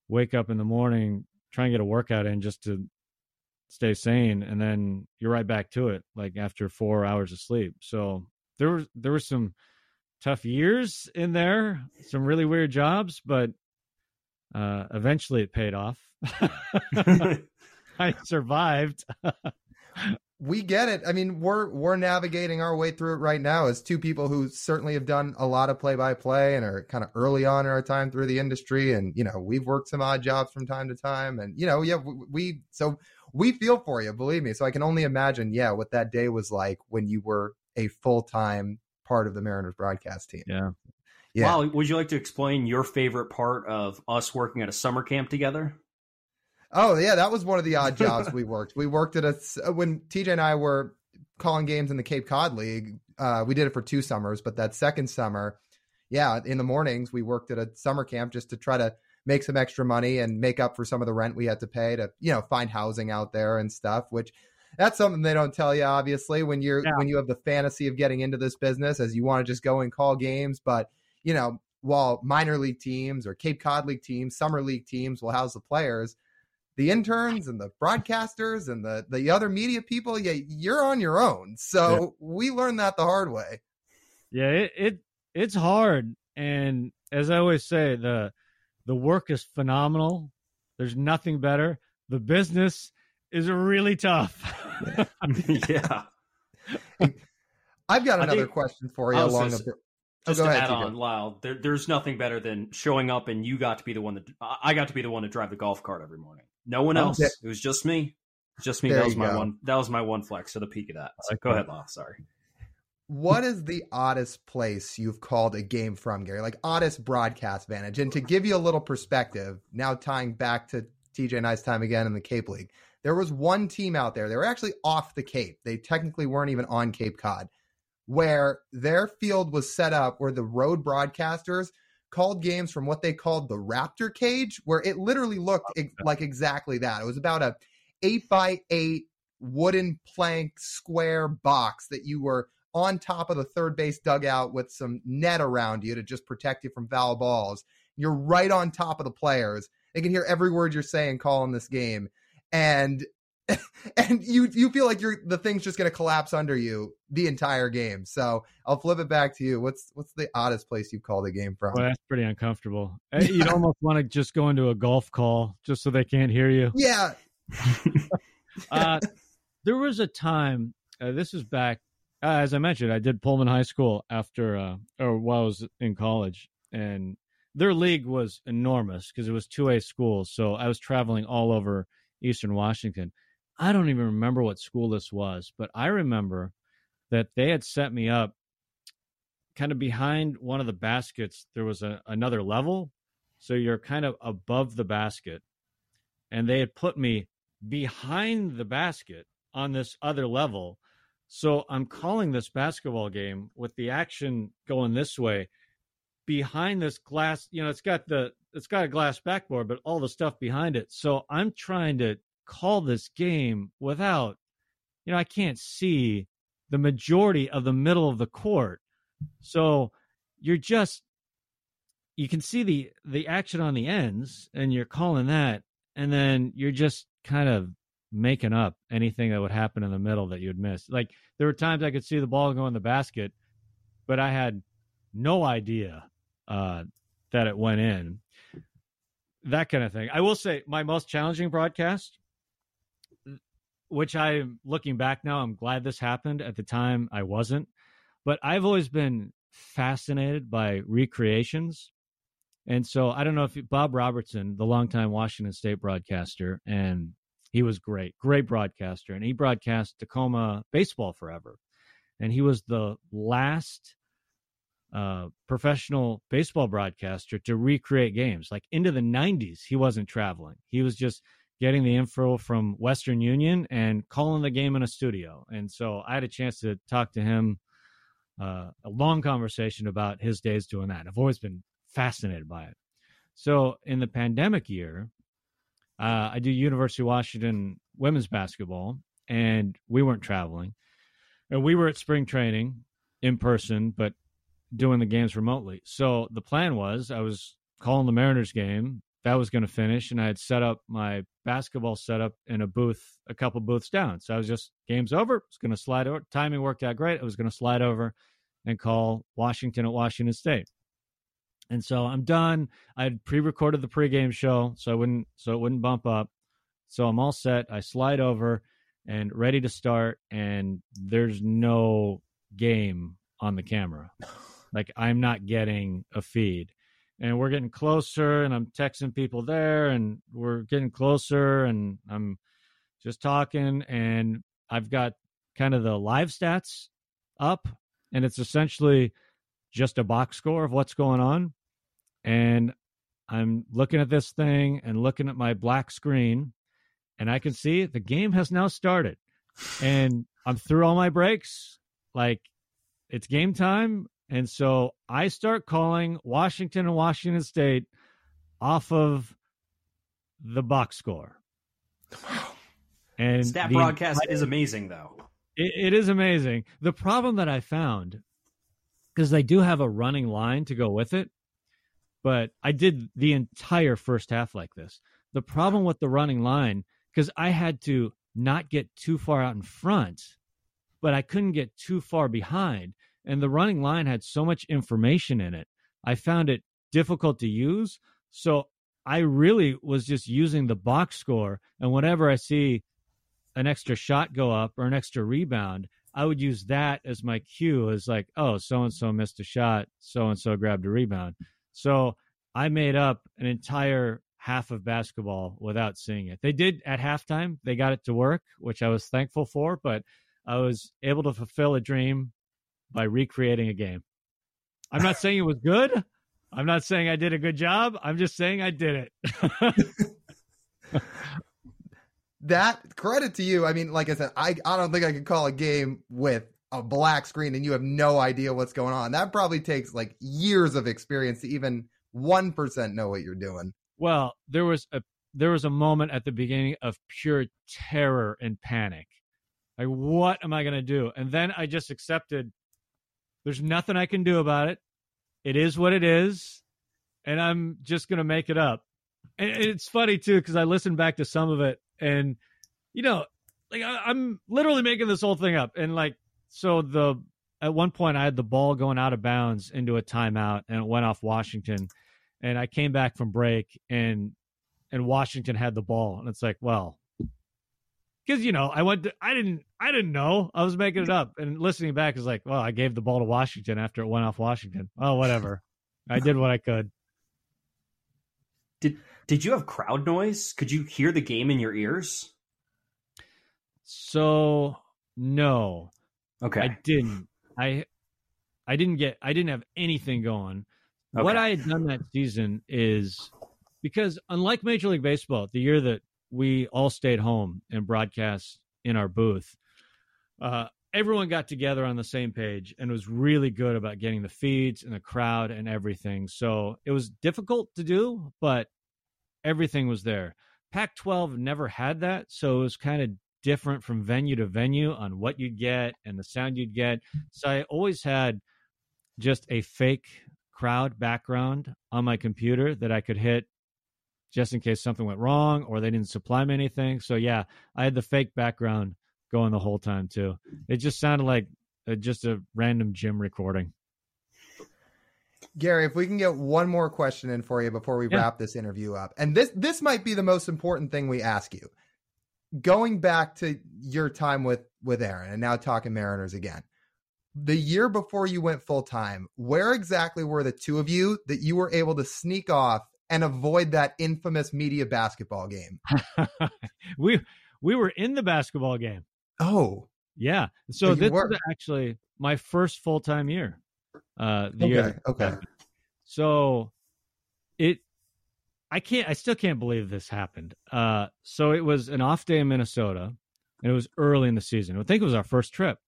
wake up in the morning, try and get a workout in just to stay sane and then you're right back to it like after 4 hours of sleep. So there was there were some tough years in there, some really weird jobs, but uh eventually it paid off. I survived. we get it. I mean, we're we're navigating our way through it right now as two people who certainly have done a lot of play by play and are kind of early on in our time through the industry. And you know, we've worked some odd jobs from time to time, and you know, yeah, we, we so we feel for you, believe me. So I can only imagine, yeah, what that day was like when you were a full time part of the Mariners broadcast team. Yeah. Yeah. Wow, would you like to explain your favorite part of us working at a summer camp together? Oh yeah, that was one of the odd jobs we worked. We worked at a when TJ and I were calling games in the Cape Cod League. Uh, we did it for two summers, but that second summer, yeah, in the mornings we worked at a summer camp just to try to make some extra money and make up for some of the rent we had to pay to you know find housing out there and stuff. Which that's something they don't tell you obviously when you're yeah. when you have the fantasy of getting into this business as you want to just go and call games, but you know while minor league teams or Cape Cod League teams, summer league teams will house the players the interns and the broadcasters and the the other media people, yeah, you're on your own. So yeah. we learned that the hard way. Yeah, it, it it's hard, and as I always say, the the work is phenomenal. There's nothing better. The business is really tough. yeah. I've got another think, question for you along the Oh, just oh, to ahead, add on, Lyle, there, there's nothing better than showing up and you got to be the one that I got to be the one to drive the golf cart every morning. No one oh, else. It was just me. Just me. There that was my go. one. That was my one flex. of the peak of that. So go ahead, Lyle. Sorry. What is the oddest place you've called a game from, Gary? Like oddest broadcast vantage, and to give you a little perspective, now tying back to TJ I's time again in the Cape League, there was one team out there. They were actually off the Cape. They technically weren't even on Cape Cod where their field was set up where the road broadcasters called games from what they called the Raptor cage, where it literally looked ex- like exactly that. It was about a eight by eight wooden plank square box that you were on top of the third base dugout with some net around you to just protect you from foul balls. You're right on top of the players. They can hear every word you're saying calling this game. And and you you feel like you're the thing's just going to collapse under you the entire game. So I'll flip it back to you. What's what's the oddest place you've called a game from? Well, that's pretty uncomfortable. Eh, you'd almost want to just go into a golf call just so they can't hear you. Yeah. uh, there was a time. Uh, this is back, uh, as I mentioned. I did Pullman High School after, uh, or while I was in college, and their league was enormous because it was two A schools. So I was traveling all over Eastern Washington I don't even remember what school this was, but I remember that they had set me up kind of behind one of the baskets. There was a, another level. So you're kind of above the basket. And they had put me behind the basket on this other level. So I'm calling this basketball game with the action going this way behind this glass, you know, it's got the it's got a glass backboard, but all the stuff behind it. So I'm trying to call this game without, you know, I can't see the majority of the middle of the court. So you're just you can see the the action on the ends and you're calling that and then you're just kind of making up anything that would happen in the middle that you'd miss. Like there were times I could see the ball go in the basket, but I had no idea uh, that it went in. That kind of thing. I will say my most challenging broadcast which I'm looking back now, I'm glad this happened. At the time, I wasn't. But I've always been fascinated by recreations. And so I don't know if Bob Robertson, the longtime Washington State broadcaster, and he was great, great broadcaster. And he broadcast Tacoma baseball forever. And he was the last uh, professional baseball broadcaster to recreate games. Like into the 90s, he wasn't traveling. He was just getting the info from Western Union and calling the game in a studio. And so I had a chance to talk to him, uh, a long conversation about his days doing that. I've always been fascinated by it. So in the pandemic year, uh, I do University of Washington women's basketball, and we weren't traveling. And we were at spring training in person, but doing the games remotely. So the plan was I was calling the Mariners game. That was going to finish, and I had set up my basketball setup in a booth, a couple booths down. So I was just game's over. It's going to slide over. Timing worked out great. I was going to slide over and call Washington at Washington State. And so I'm done. I had pre-recorded the pregame show, so I wouldn't so it wouldn't bump up. So I'm all set. I slide over and ready to start, and there's no game on the camera. Like I'm not getting a feed. And we're getting closer, and I'm texting people there, and we're getting closer, and I'm just talking, and I've got kind of the live stats up, and it's essentially just a box score of what's going on. And I'm looking at this thing and looking at my black screen, and I can see the game has now started. And I'm through all my breaks. Like it's game time. And so I start calling Washington and Washington State off of the box score. And that broadcast entire, is amazing, though. It, it is amazing. The problem that I found, because they do have a running line to go with it, but I did the entire first half like this. The problem with the running line, because I had to not get too far out in front, but I couldn't get too far behind. And the running line had so much information in it. I found it difficult to use. So I really was just using the box score. And whenever I see an extra shot go up or an extra rebound, I would use that as my cue as like, oh, so and so missed a shot, so and so grabbed a rebound. So I made up an entire half of basketball without seeing it. They did at halftime, they got it to work, which I was thankful for, but I was able to fulfill a dream by recreating a game. I'm not saying it was good. I'm not saying I did a good job. I'm just saying I did it. that credit to you. I mean, like I said, I, I don't think I could call a game with a black screen and you have no idea what's going on. That probably takes like years of experience to even 1% know what you're doing. Well, there was a there was a moment at the beginning of pure terror and panic. Like what am I going to do? And then I just accepted there's nothing I can do about it. It is what it is, and I'm just going to make it up. And it's funny too cuz I listened back to some of it and you know, like I, I'm literally making this whole thing up and like so the at one point I had the ball going out of bounds into a timeout and it went off Washington and I came back from break and and Washington had the ball and it's like, well, because you know I went to, I didn't I didn't know I was making it up and listening back is like, well, I gave the ball to Washington after it went off Washington. Oh, whatever, I did what I could. Did did you have crowd noise? Could you hear the game in your ears? So no, Okay. I didn't. I I didn't get I didn't have anything going. Okay. What I had done that season is because unlike Major League Baseball, the year that we all stayed home and broadcast in our booth, uh, everyone got together on the same page and was really good about getting the feeds and the crowd and everything. So it was difficult to do, but everything was there. Pac 12 never had that. So it was kind of different from venue to venue on what you'd get and the sound you'd get. So I always had just a fake crowd background on my computer that I could hit just in case something went wrong or they didn't supply me anything. So yeah, I had the fake background going the whole time too. It just sounded like a, just a random gym recording. Gary, if we can get one more question in for you before we yeah. wrap this interview up. And this this might be the most important thing we ask you going back to your time with with Aaron and now talking Mariners again. The year before you went full time, where exactly were the two of you that you were able to sneak off and avoid that infamous media basketball game? we we were in the basketball game. Oh, yeah. So, so this were. was actually my first full time year. Uh, the okay. Year okay. So it I can't. I still can't believe this happened. Uh, so it was an off day in Minnesota, and it was early in the season. I think it was our first trip,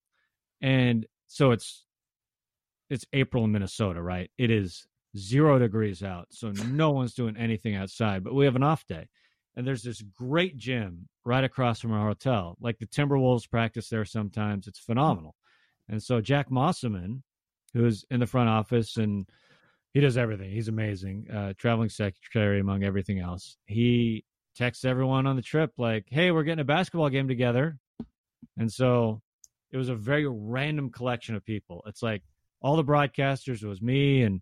and so it's it's April in Minnesota, right? It is zero degrees out, so no one's doing anything outside. But we have an off day, and there's this great gym right across from our hotel. Like the Timberwolves practice there sometimes. It's phenomenal. And so Jack Mosselman, who's in the front office and he does everything. He's amazing. Uh, traveling secretary among everything else. He texts everyone on the trip like, "Hey, we're getting a basketball game together," and so it was a very random collection of people. It's like all the broadcasters. It was me and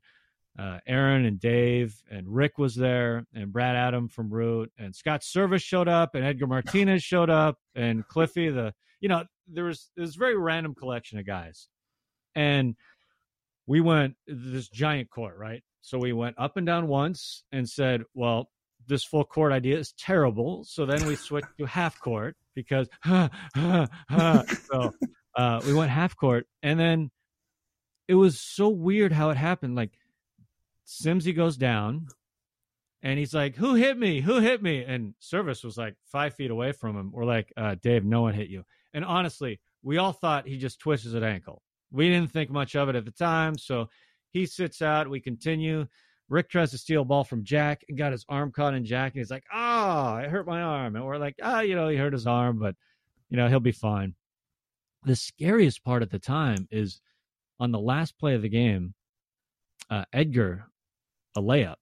uh, Aaron and Dave and Rick was there and Brad Adam from Root and Scott Servais showed up and Edgar Martinez showed up and Cliffy the you know there was this very random collection of guys and we went this giant court, right? So we went up and down once and said, well, this full court idea is terrible. So then we switched to half court because so uh, we went half court, and then it was so weird how it happened. Like Simsy goes down, and he's like, "Who hit me? Who hit me?" And Servais was like five feet away from him. We're like, uh, "Dave, no one hit you." And honestly, we all thought he just twisted his ankle. We didn't think much of it at the time. So he sits out. We continue. Rick tries to steal a ball from Jack and got his arm caught in Jack. And he's like, oh, it hurt my arm. And we're like, ah, oh, you know, he hurt his arm, but, you know, he'll be fine. The scariest part at the time is on the last play of the game, uh, Edgar, a layup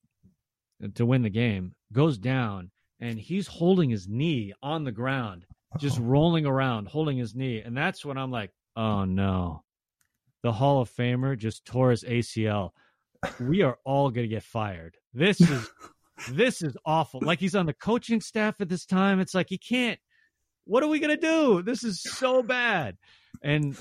to win the game, goes down and he's holding his knee on the ground, just rolling around, holding his knee. And that's when I'm like, oh no the Hall of Famer just tore his ACL. We are all going to get fired. This is this is awful. Like he's on the coaching staff at this time. It's like he can't. What are we going to do? This is so bad. And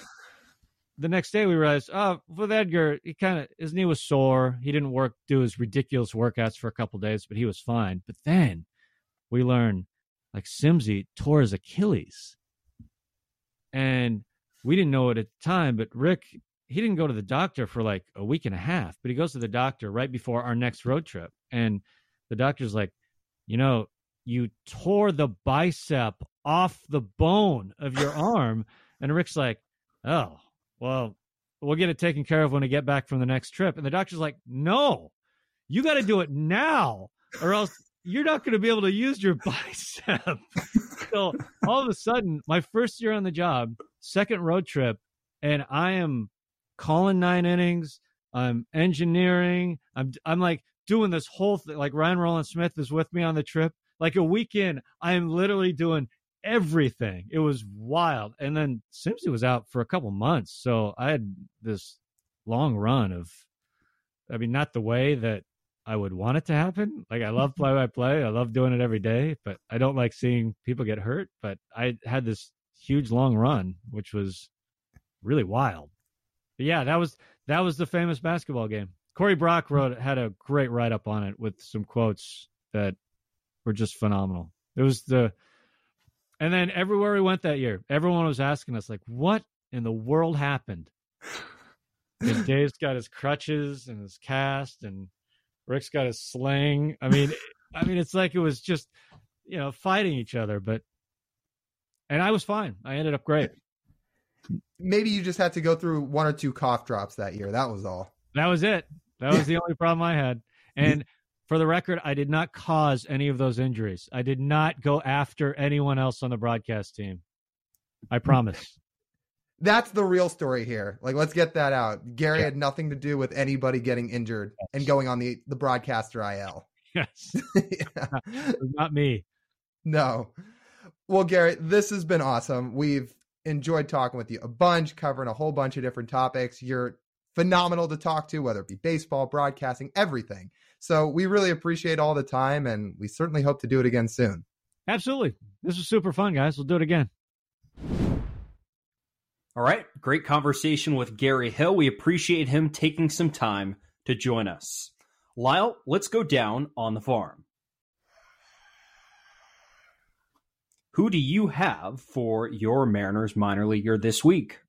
the next day we realized, oh, with Edgar, he kind of his knee was sore. He didn't work do his ridiculous workouts for a couple days, but he was fine. But then we learned like Simsy tore his Achilles. And we didn't know it at the time, but Rick he didn't go to the doctor for like a week and a half, but he goes to the doctor right before our next road trip. And the doctor's like, you know, you tore the bicep off the bone of your arm. And Rick's like, oh, well, we'll get it taken care of when we get back from the next trip. And the doctor's like, no, you got to do it now, or else you're not going to be able to use your bicep. so all of a sudden, my first year on the job, second road trip, and I am calling nine innings. I'm engineering. I'm I'm like doing this whole thing. Like Ryan Rowland Smith is with me on the trip. Like a weekend, I am literally doing everything. It was wild. And then Simsy was out for a couple months, so I had this long run of. I mean, not the way that I would want it to happen. Like I love play by play. I love doing it every day, but I don't like seeing people get hurt. But I had this huge long run, which was really wild. But yeah, that was that was the famous basketball game. Corey Brock hmm. wrote had a great write up on it with some quotes that were just phenomenal. It was the and then everywhere we went that year, everyone was asking us like, "What in the world happened?" Because Dave's got his crutches and his cast, and Rick's got his sling. I mean, I mean, it's like it was just you know fighting each other, but and I was fine. I ended up great maybe you just had to go through one or two cough drops that year. That was all. That was it. That was the only problem I had. And for the record, I did not cause any of those injuries. I did not go after anyone else on the broadcast team. I promise. That's the real story here. Like, let's get that out. Gary yeah. had nothing to do with anybody getting injured yes. and going on the the broadcaster IL. Yes, yeah. not me. No. Well, Gary, this has been awesome. We've enjoyed talking with you a bunch, covering a whole bunch of different topics. You're phenomenal to talk to, whether it be baseball, broadcasting, everything. So we really appreciate all the time, and we certainly hope to do it again soon. Absolutely. This was super fun, guys. We'll do it again. All right. Great conversation with Gary Hill. We appreciate him taking some time to join us. Lyle, let's go down on the farm. Who do you have for your Mariners minor leaguer this week?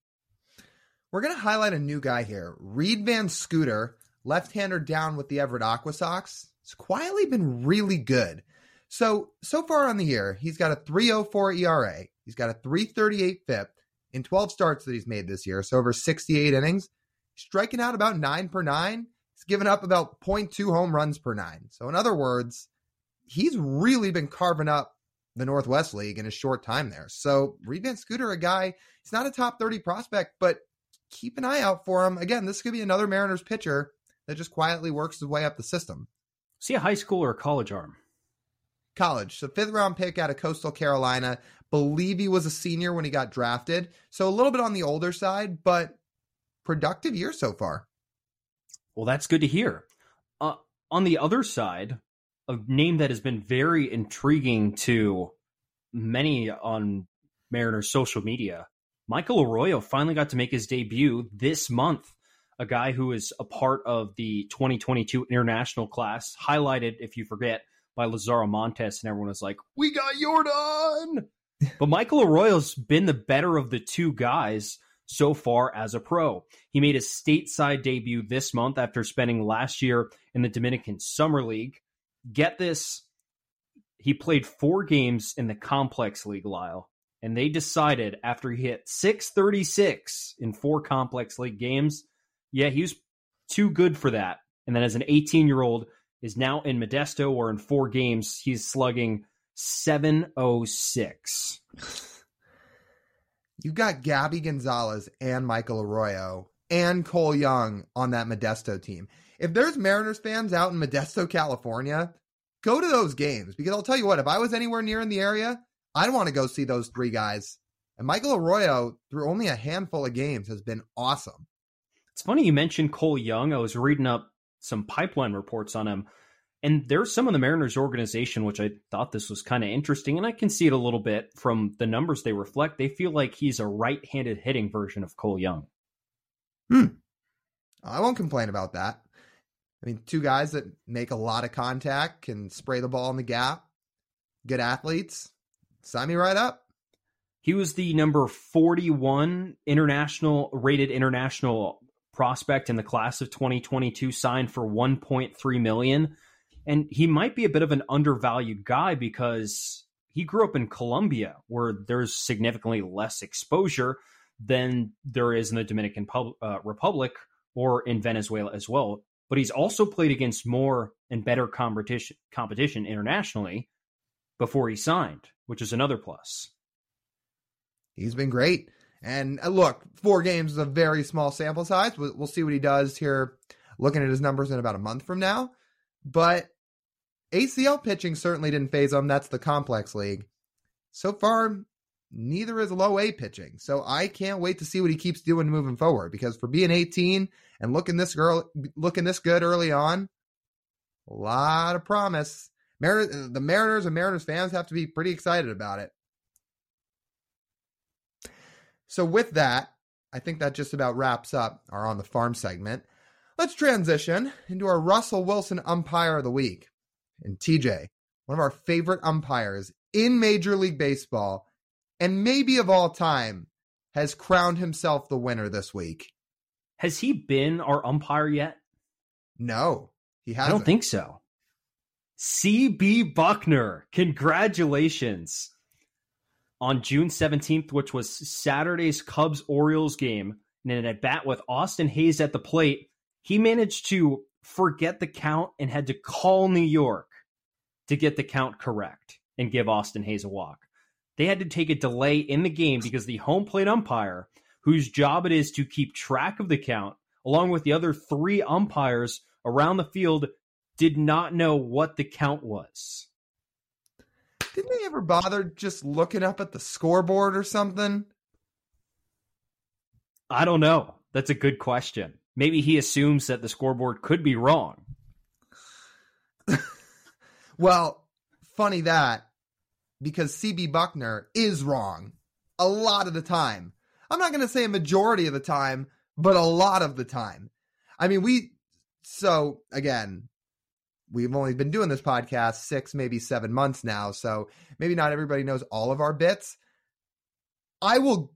We're going to highlight a new guy here Reid VanScoter, left hander down with the Everett AquaSox. It's quietly been really good. So, so far on the year, he's got a 304 ERA. He's got a 338 FIP in 12 starts that he's made this year. So over 68 innings, striking out about nine per nine. He's given up about 0.2 home runs per nine. So in other words, he's really been carving up the Northwest League in a short time there. So Reid VanScoter, a guy, he's not a top 30 prospect, but keep an eye out for him. Again, this could be another Mariners pitcher that just quietly works his way up the system. See a high school or a college arm? College. So fifth round pick out of Coastal Carolina. Believe he was a senior when he got drafted. So a little bit on the older side, but productive year so far. Well, that's good to hear. Uh, on the other side, a name that has been very intriguing to many on Mariners social media, Michael Arroyo finally got to make his debut this month. A guy who is a part of the 2022 international class, highlighted, if you forget, by Lazaro Montes, and everyone was like, "We got Yordan." but Michael Arroyo's been the better of the two guys so far as a pro. He made his stateside debut this month after spending last year in the Dominican Summer League. Get this, he played four games in the Complex League, Lyle, and they decided after he hit 636 in four Complex League games, yeah, he was too good for that. And then as an 18 year old, is now in Modesto, or in four games, he's slugging 706. You've got Gabby Gonzalez and Michael Arroyo and Cole Young on that Modesto team. If there's Mariners fans out in Modesto, California, go to those games because I'll tell you what, if I was anywhere near in the area, I'd want to go see those three guys. And Michael Arroyo, through only a handful of games, has been awesome. It's funny you mentioned Cole Young. I was reading up some pipeline reports on him. And there's some of the Mariners organization, which I thought this was kind of interesting, and I can see it a little bit from the numbers they reflect. They feel like he's a right-handed hitting version of Cole Young. Hmm. I won't complain about that. I mean, two guys that make a lot of contact, can spray the ball in the gap, good athletes. Sign me right up. He was the number 41 international rated international prospect in the class of 2022, signed for 1.3 million and he might be a bit of an undervalued guy because he grew up in Colombia, where there's significantly less exposure than there is in the Dominican Pub- uh, Republic or in Venezuela as well. But he's also played against more and better competition competition internationally before he signed, which is another plus. He's been great. And uh, look, four games is a very small sample size. We'll, see what he does here, looking at his numbers in about a month from now. But ACL pitching certainly didn't phase him. That's the complex league. So far, neither is low A pitching. So I can't wait to see what he keeps doing moving forward because for being 18 and looking this girl looking this good early on, a lot of promise. Mar- the Mariners and Mariners fans have to be pretty excited about it. So with that, I think that just about wraps up our on the farm segment. Let's transition into our Russell Wilson umpire of the week. And TJ, one of our favorite umpires in Major League Baseball and maybe of all time, has crowned himself the winner this week. Has he been our umpire yet? No, he hasn't. I don't think so. CB Bucknor, congratulations. On June 17th, which was Saturday's Cubs Orioles game, and in at bat with Austin Hays at the plate, he managed to forget the count and had to call New York to get the count correct and give Austin Hays a walk. They had to take a delay in the game because the home plate umpire, whose job it is to keep track of the count, along with the other three umpires around the field, did not know what the count was. Didn't they ever bother just looking up at the scoreboard or something? I don't know. That's a good question. Maybe he assumes that the scoreboard could be wrong. well, funny that because CB Bucknor is wrong a lot of the time. I'm not going to say a majority of the time, but a lot of the time. I mean, we, so again, we've only been doing this podcast six, maybe seven months now. So maybe not everybody knows all of our bits. I will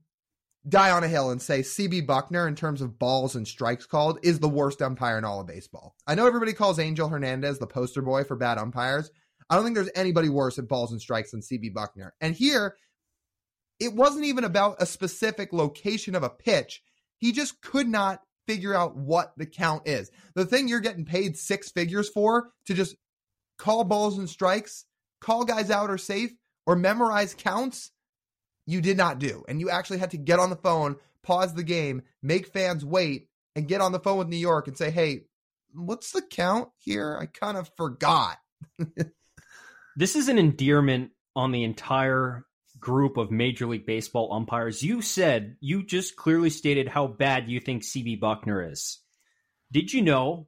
die on a hill and say CB Bucknor, in terms of balls and strikes called, is the worst umpire in all of baseball. I know everybody calls Angel Hernandez the poster boy for bad umpires. I don't think there's anybody worse at balls and strikes than CB Bucknor. And here, it wasn't even about a specific location of a pitch. He just could not figure out what the count is. The thing you're getting paid six figures for to just call balls and strikes, call guys out or safe, or memorize counts you did not do. And you actually had to get on the phone, pause the game, make fans wait, and get on the phone with New York and say, hey, what's the count here? I kind of forgot. this is an endearment on the entire group of Major League Baseball umpires. You said, you just clearly stated how bad you think CB Bucknor is. Did you know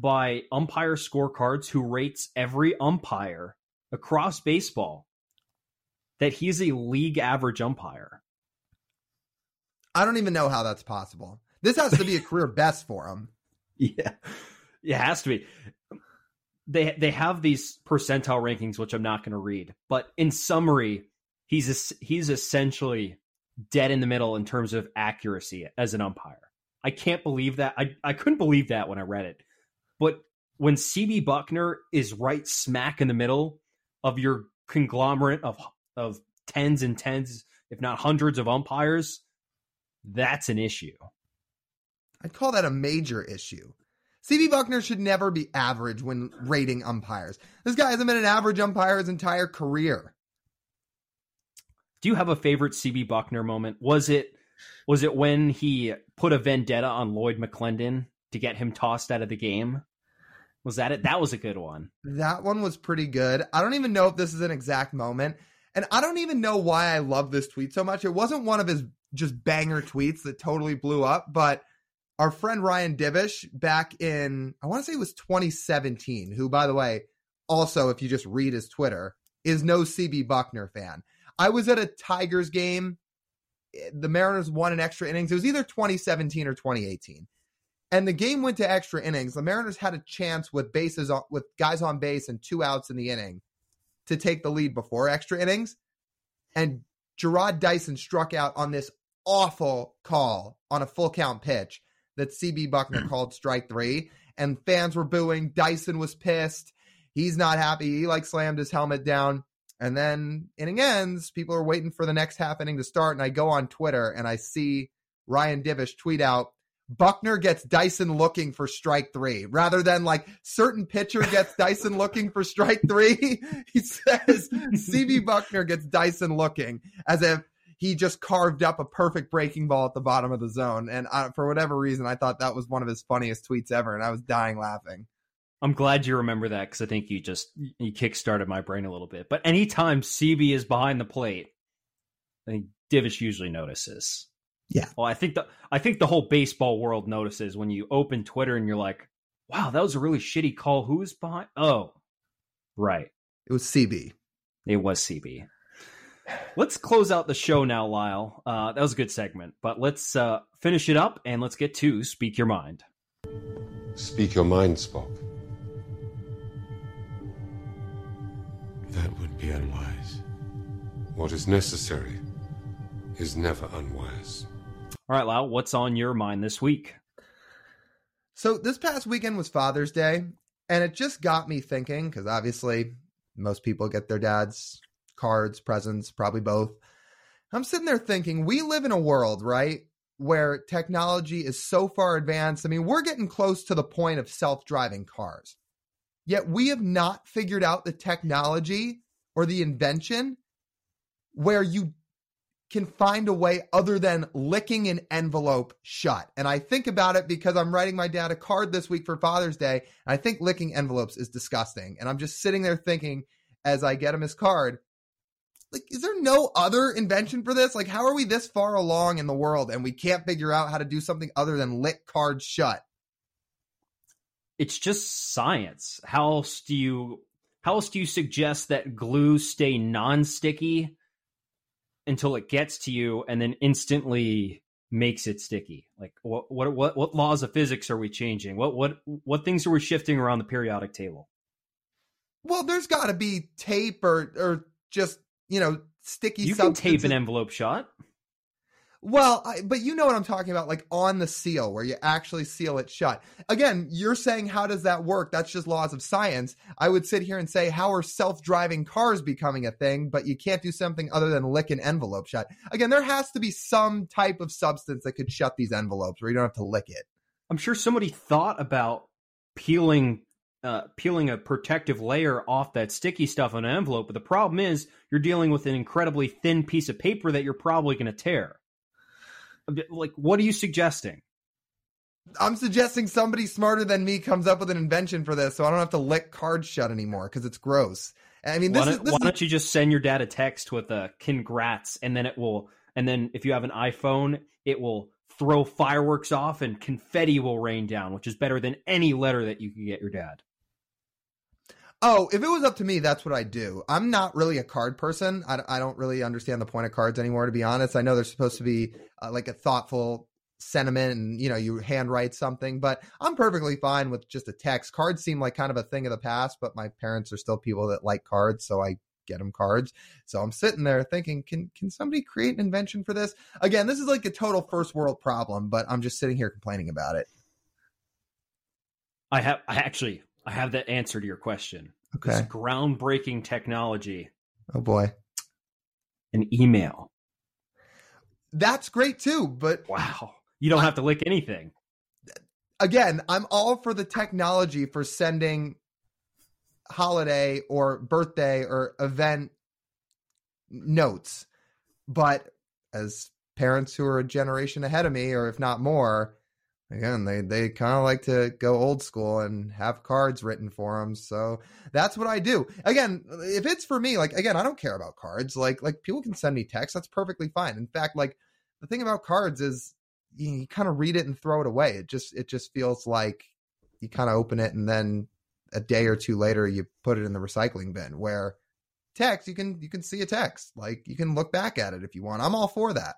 by umpire scorecards who rates every umpire across baseball that he's a league average umpire. I don't even know how that's possible. This has to be a career best for him. Yeah, it has to be. They they have these percentile rankings, which I'm not going to read, but in summary, he's he's essentially dead in the middle in terms of accuracy as an umpire. I can't believe that. I I couldn't believe that when I read it. But when CB Bucknor is right smack in the middle of your conglomerate of of tens and tens, if not hundreds of umpires, that's an issue. I'd call that a major issue. CB Bucknor should never be average when rating umpires. This guy hasn't been an average umpire his entire career. Do you have a favorite CB Bucknor moment? Was it was it when he put a vendetta on Lloyd McClendon to get him tossed out of the game? Was that it? That was a good one. That one was pretty good. I don't even know if this is an exact moment. And I don't even know why I love this tweet so much. It wasn't one of his just banger tweets that totally blew up, but our friend Ryan Divish back in, I want to say it was 2017, who, by the way, also, if you just read his Twitter, is no CB Bucknor fan. I was at a Tigers game. Eh, the Mariners won in extra innings. It was either 2017 or 2018. And the game went to extra innings. The Mariners had a chance with bases on, with guys on base and two outs in the inning to take the lead before extra innings. And Jarrod Dyson struck out on this awful call on a full count pitch that CB Bucknor hmm. called strike three. And fans were booing. Dyson was pissed. He's not happy. He like slammed his helmet down. And then inning ends, people are waiting for the next half inning to start. And I go on Twitter and I see Ryan Divish tweet out, Bucknor gets Dyson looking for strike three rather than like certain pitcher gets Dyson looking for strike three. he says CB Bucknor gets Dyson looking as if he just carved up a perfect breaking ball at the bottom of the zone. And I, for whatever reason, I thought that was one of his funniest tweets ever. And I was dying laughing. I'm glad you remember that because I think you just you kickstarted my brain a little bit. But anytime CB is behind the plate, I think Divish usually notices. Yeah. Well, I think the I think the whole baseball world notices when you open Twitter and you're like, "Wow, that was a really shitty call. Who's behind?" Oh, right. It was CB. It was CB. Let's close out the show now, Lyle. Uh, that was a good segment, but let's uh, finish it up and let's get to speak your mind. Speak your mind, Spock. That would be unwise. What is necessary is never unwise. All right, Lau, what's on your mind this week? So, this past weekend was Father's Day, and it just got me thinking because obviously most people get their dad's cards, presents, probably both. I'm sitting there thinking, we live in a world, right, where technology is so far advanced. I mean, we're getting close to the point of self driving cars. Yet we have not figured out the technology or the invention where you can find a way other than licking an envelope shut. And I think about it because I'm writing my dad a card this week for Father's Day. And I think licking envelopes is disgusting. And I'm just sitting there thinking as I get him his card, like, is there no other invention for this? Like, how are we this far along in the world and we can't figure out how to do something other than lick cards shut? It's just science. How else do you how else do you suggest that glue stay non-sticky until it gets to you and then instantly makes it sticky? Like what what what what laws of physics are we changing? What what what things are we shifting around the periodic table? Well there's got to be tape or or just you know sticky you can tape an envelope shot Well, I, but you know what I'm talking about, like on the seal, where you actually seal it shut. Again, you're saying, how does that work? That's just laws of science. I would sit here and say, how are self driving cars becoming a thing? But you can't do something other than lick an envelope shut. Again, there has to be some type of substance that could shut these envelopes where you don't have to lick it. I'm sure somebody thought about peeling uh, peeling a protective layer off that sticky stuff on an envelope, but the problem is you're dealing with an incredibly thin piece of paper that you're probably going to tear. Like, what are you suggesting? I'm suggesting somebody smarter than me comes up with an invention for this, so I don't have to lick cards shut anymore because it's gross. I mean, this why, is, don't, this why is don't you just send your dad a text with a congrats, and then it will, and then if you have an iPhone, it will throw fireworks off and confetti will rain down, which is better than any letter that you can get your dad. Oh, if it was up to me, that's what I'd do. I'm not really a card person. I, I don't really understand the point of cards anymore, to be honest. I know they're supposed to be uh, like a thoughtful sentiment and, you know, you handwrite something, but I'm perfectly fine with just a text. Cards seem like kind of a thing of the past, but my parents are still people that like cards, so I get them cards. So I'm sitting there thinking, can can somebody create an invention for this? Again, this is like a total first world problem, but I'm just sitting here complaining about it. I have, I actually, I have that answer to your question. This Okay. groundbreaking technology, Oh boy. an email. That's great too, but Wow. You don't have to lick anything. again, I'm all for the technology for sending holiday or birthday or event notes. But as parents who are a generation ahead of me, or if not more, again, they, they kind of like to go old school and have cards written for them. So that's what I do. Again, if it's for me, like, again, I don't care about cards. Like, like people can send me text. That's perfectly fine. In fact, like the thing about cards is you, you kind of read it and throw it away. It just, it just feels like you kind of open it and then a day or two later you put it in the recycling bin where text you can you can see a text like you can look back at it if you want i'm all for that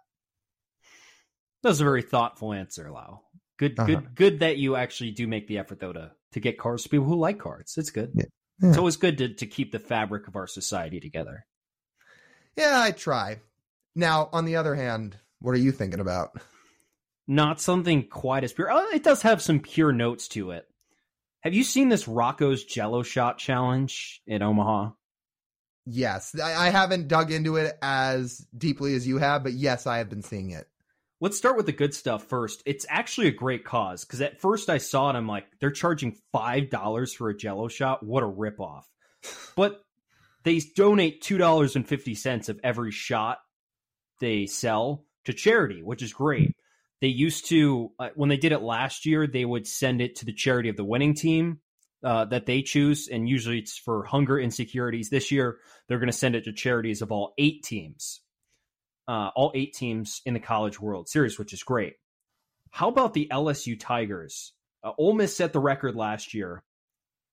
That was a very thoughtful answer, Lau. Good, Uh-huh. good, good that you actually do make the effort though to to get cards to people who like cards. It's good. Yeah. Yeah. It's always good to to keep the fabric of our society together. yeah i try now on the other hand what are you thinking about Not something quite as pure. Oh, it does have some pure notes to it. Have you seen this Rocco's Jello Shot challenge in Omaha? yes I, I haven't dug into it as deeply as you have but yes i have been seeing it Let's start with the good stuff first. It's actually a great cause because at first I saw it, I'm like, they're charging five dollars for a Jello shot. What a ripoff! but they donate two dollars and fifty cents of every shot they sell to charity, which is great. They used to uh, when they did it last year, they would send it to the charity of the winning team uh, that they choose, and usually it's for hunger insecurities. This year, they're going to send it to charities of all eight teams uh, all eight teams in the College World Series, which is great. How about the LSU Tigers? Uh, Ole Miss set the record last year.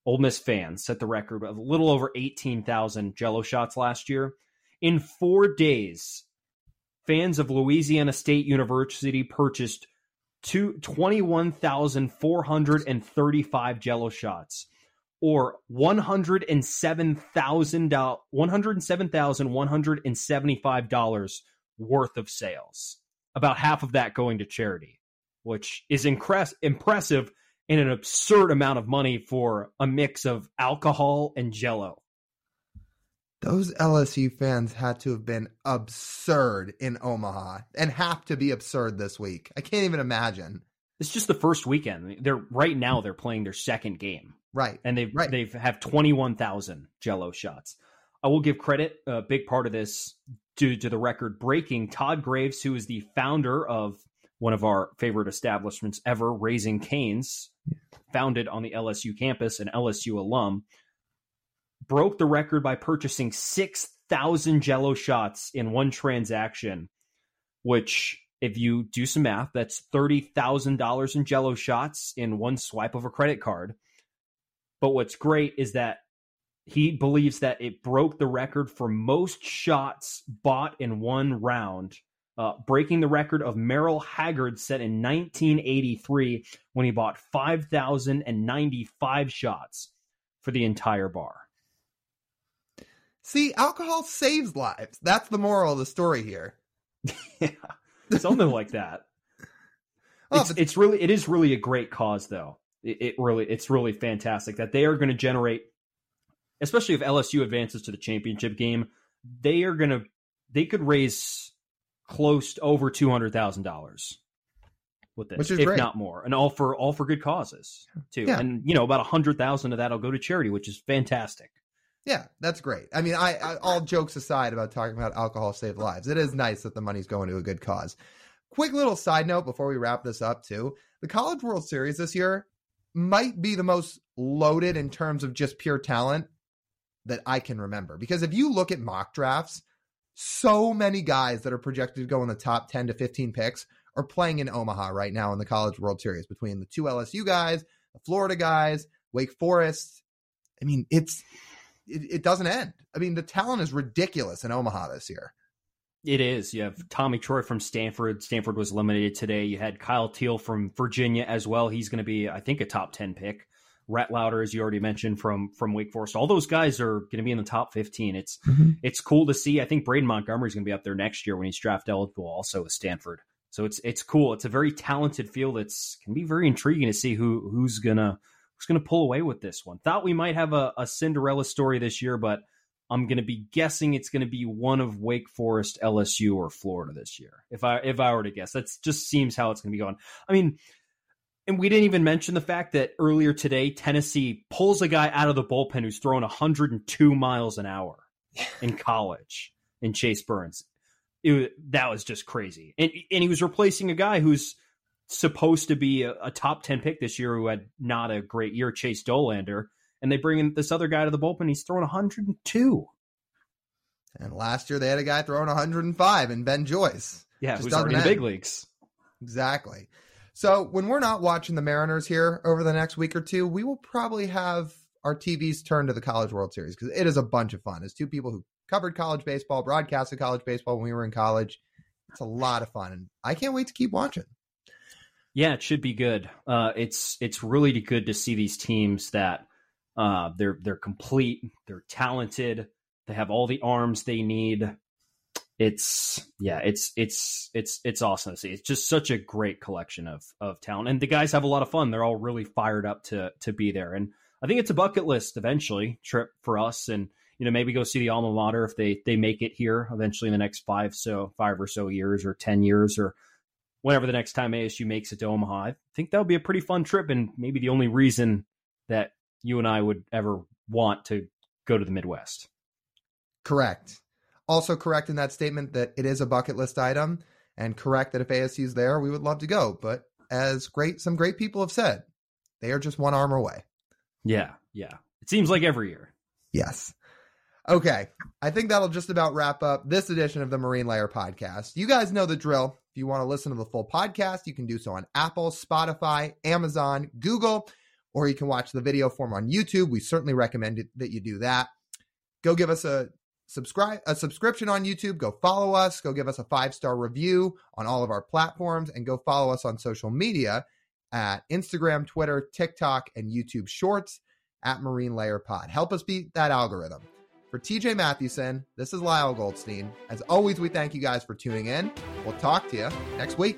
Ole Miss fans set the record of a little over 18,000 Jello shots last year. In four days, fans of Louisiana State University purchased two, 21,435 Jello shots, or $107,000 $107,175 worth of sales. About half of that going to charity, which is incres- impressive and an absurd amount of money for a mix of alcohol and jello. those lsu fans had to have been absurd in omaha and have to be absurd this week i can't even imagine It's just the first weekend. They're right now they're playing their second game. right and they've Right. they've have 21,000 jello shots. I will give credit a big part of this due to the record breaking Todd Graves who is the founder of one of our favorite establishments ever Raising Canes founded on the LSU campus an LSU alum broke the record by purchasing 6,000 jello shots in one transaction which if you do some math that's $30,000 in jello shots in one swipe of a credit card. But what's great is that he believes that it broke the record for most shots bought in one round, uh, breaking the record of Merle Haggard set in 1983 when he bought 5,095 shots for the entire bar. see alcohol saves lives that's the moral of the story here yeah. something like that. Oh, it's, but- it's really it is really a great cause though. It, it really it's really fantastic that they are going to generate, especially if LSU advances to the championship game. They are going to they could raise close to over two hundred thousand dollars with this, if great. not more, and all for all for good causes too. Yeah. And you know about a hundred thousand of that will go to charity, which is fantastic. Yeah, that's great. I mean, I, I all jokes aside about talking about alcohol saved lives, it is nice that the money's going to a good cause. Quick little side note before we wrap this up, too: the College World Series this year might be the most loaded in terms of just pure talent that I can remember. Because if you look at mock drafts, so many guys that are projected to go in the top ten to fifteen picks are playing in Omaha right now in the College World Series between the two LSU guys, the Florida guys, Wake Forest. I mean, it's it, it doesn't end. I mean, the talent is ridiculous in Omaha this year. It is. You have Tommy Troy from Stanford. Stanford was eliminated today. You had Kyle Teel from Virginia as well. He's going to be, I think, a top ten pick. Rhett Lowder, as you already mentioned, from from Wake Forest. All those guys are going to be in the top fifteen. It's mm-hmm. it's cool to see. I think Braden Montgomery is going to be up there next year when he's draft eligible, also with Stanford. So it's it's cool. It's a very talented field. It's can be very intriguing to see who who's gonna who's gonna pull away with this one. Thought we might have a, a Cinderella story this year, but I'm going to be guessing it's going to be one of Wake Forest, LSU, or Florida this year. If I if I were to guess, that just seems how it's going to be going. I mean, and we didn't even mention the fact that earlier today Tennessee pulls a guy out of the bullpen who's throwing 102 miles an hour in college in Chase Burns. It, that was just crazy, and and he was replacing a guy who's supposed to be a, a top 10 pick this year who had not a great year, Chase Dollander and they bring in this other guy to the bullpen. He's throwing 102. And last year they had a guy throwing 105 and Ben Joyce. Yeah, who's already in the big leagues. Exactly. So when we're not watching the Mariners here over the next week or two, we will probably have our TVs turned to the College World Series because it is a bunch of fun. As two people who covered college baseball, broadcasted college baseball when we were in college, it's a lot of fun, and I can't wait to keep watching. Yeah, it should be good. Uh, it's it's really good to see these teams that uh, they're they're complete, they're talented, they have all the arms they need. It's yeah, it's it's it's it's awesome to see. It's just such a great collection of of talent, and the guys have a lot of fun. They're all really fired up to to be there, and I think it's a bucket list eventually trip for us, and you know maybe go see the alma mater if they they make it here eventually in the next five so five or so years or ten years or whenever the next time ASU makes it to Omaha. I think that would be a pretty fun trip, and maybe the only reason that you and I would ever want to go to the Midwest. Correct. Also correct in that statement that it is a bucket list item, and correct that if ASU's there, we would love to go. But as great some great people have said, they are just one arm away. Yeah, yeah. It seems like every year. Yes. Okay. I think that'll just about wrap up this edition of the Marine Layer podcast. You guys know the drill. If you want to listen to the full podcast, you can do so on Apple, Spotify, Amazon, Google, or you can watch the video form on YouTube. We certainly recommend it, that you do that. Go give us a subscribe a subscription on YouTube. Go follow us. Go give us a five star review on all of our platforms, and go follow us on social media at Instagram, Twitter, TikTok, and YouTube Shorts at Marine Layer Pod. Help us beat that algorithm. For TJ Mathewson, this is Lyle Goldstein. As always, we thank you guys for tuning in. We'll talk to you next week.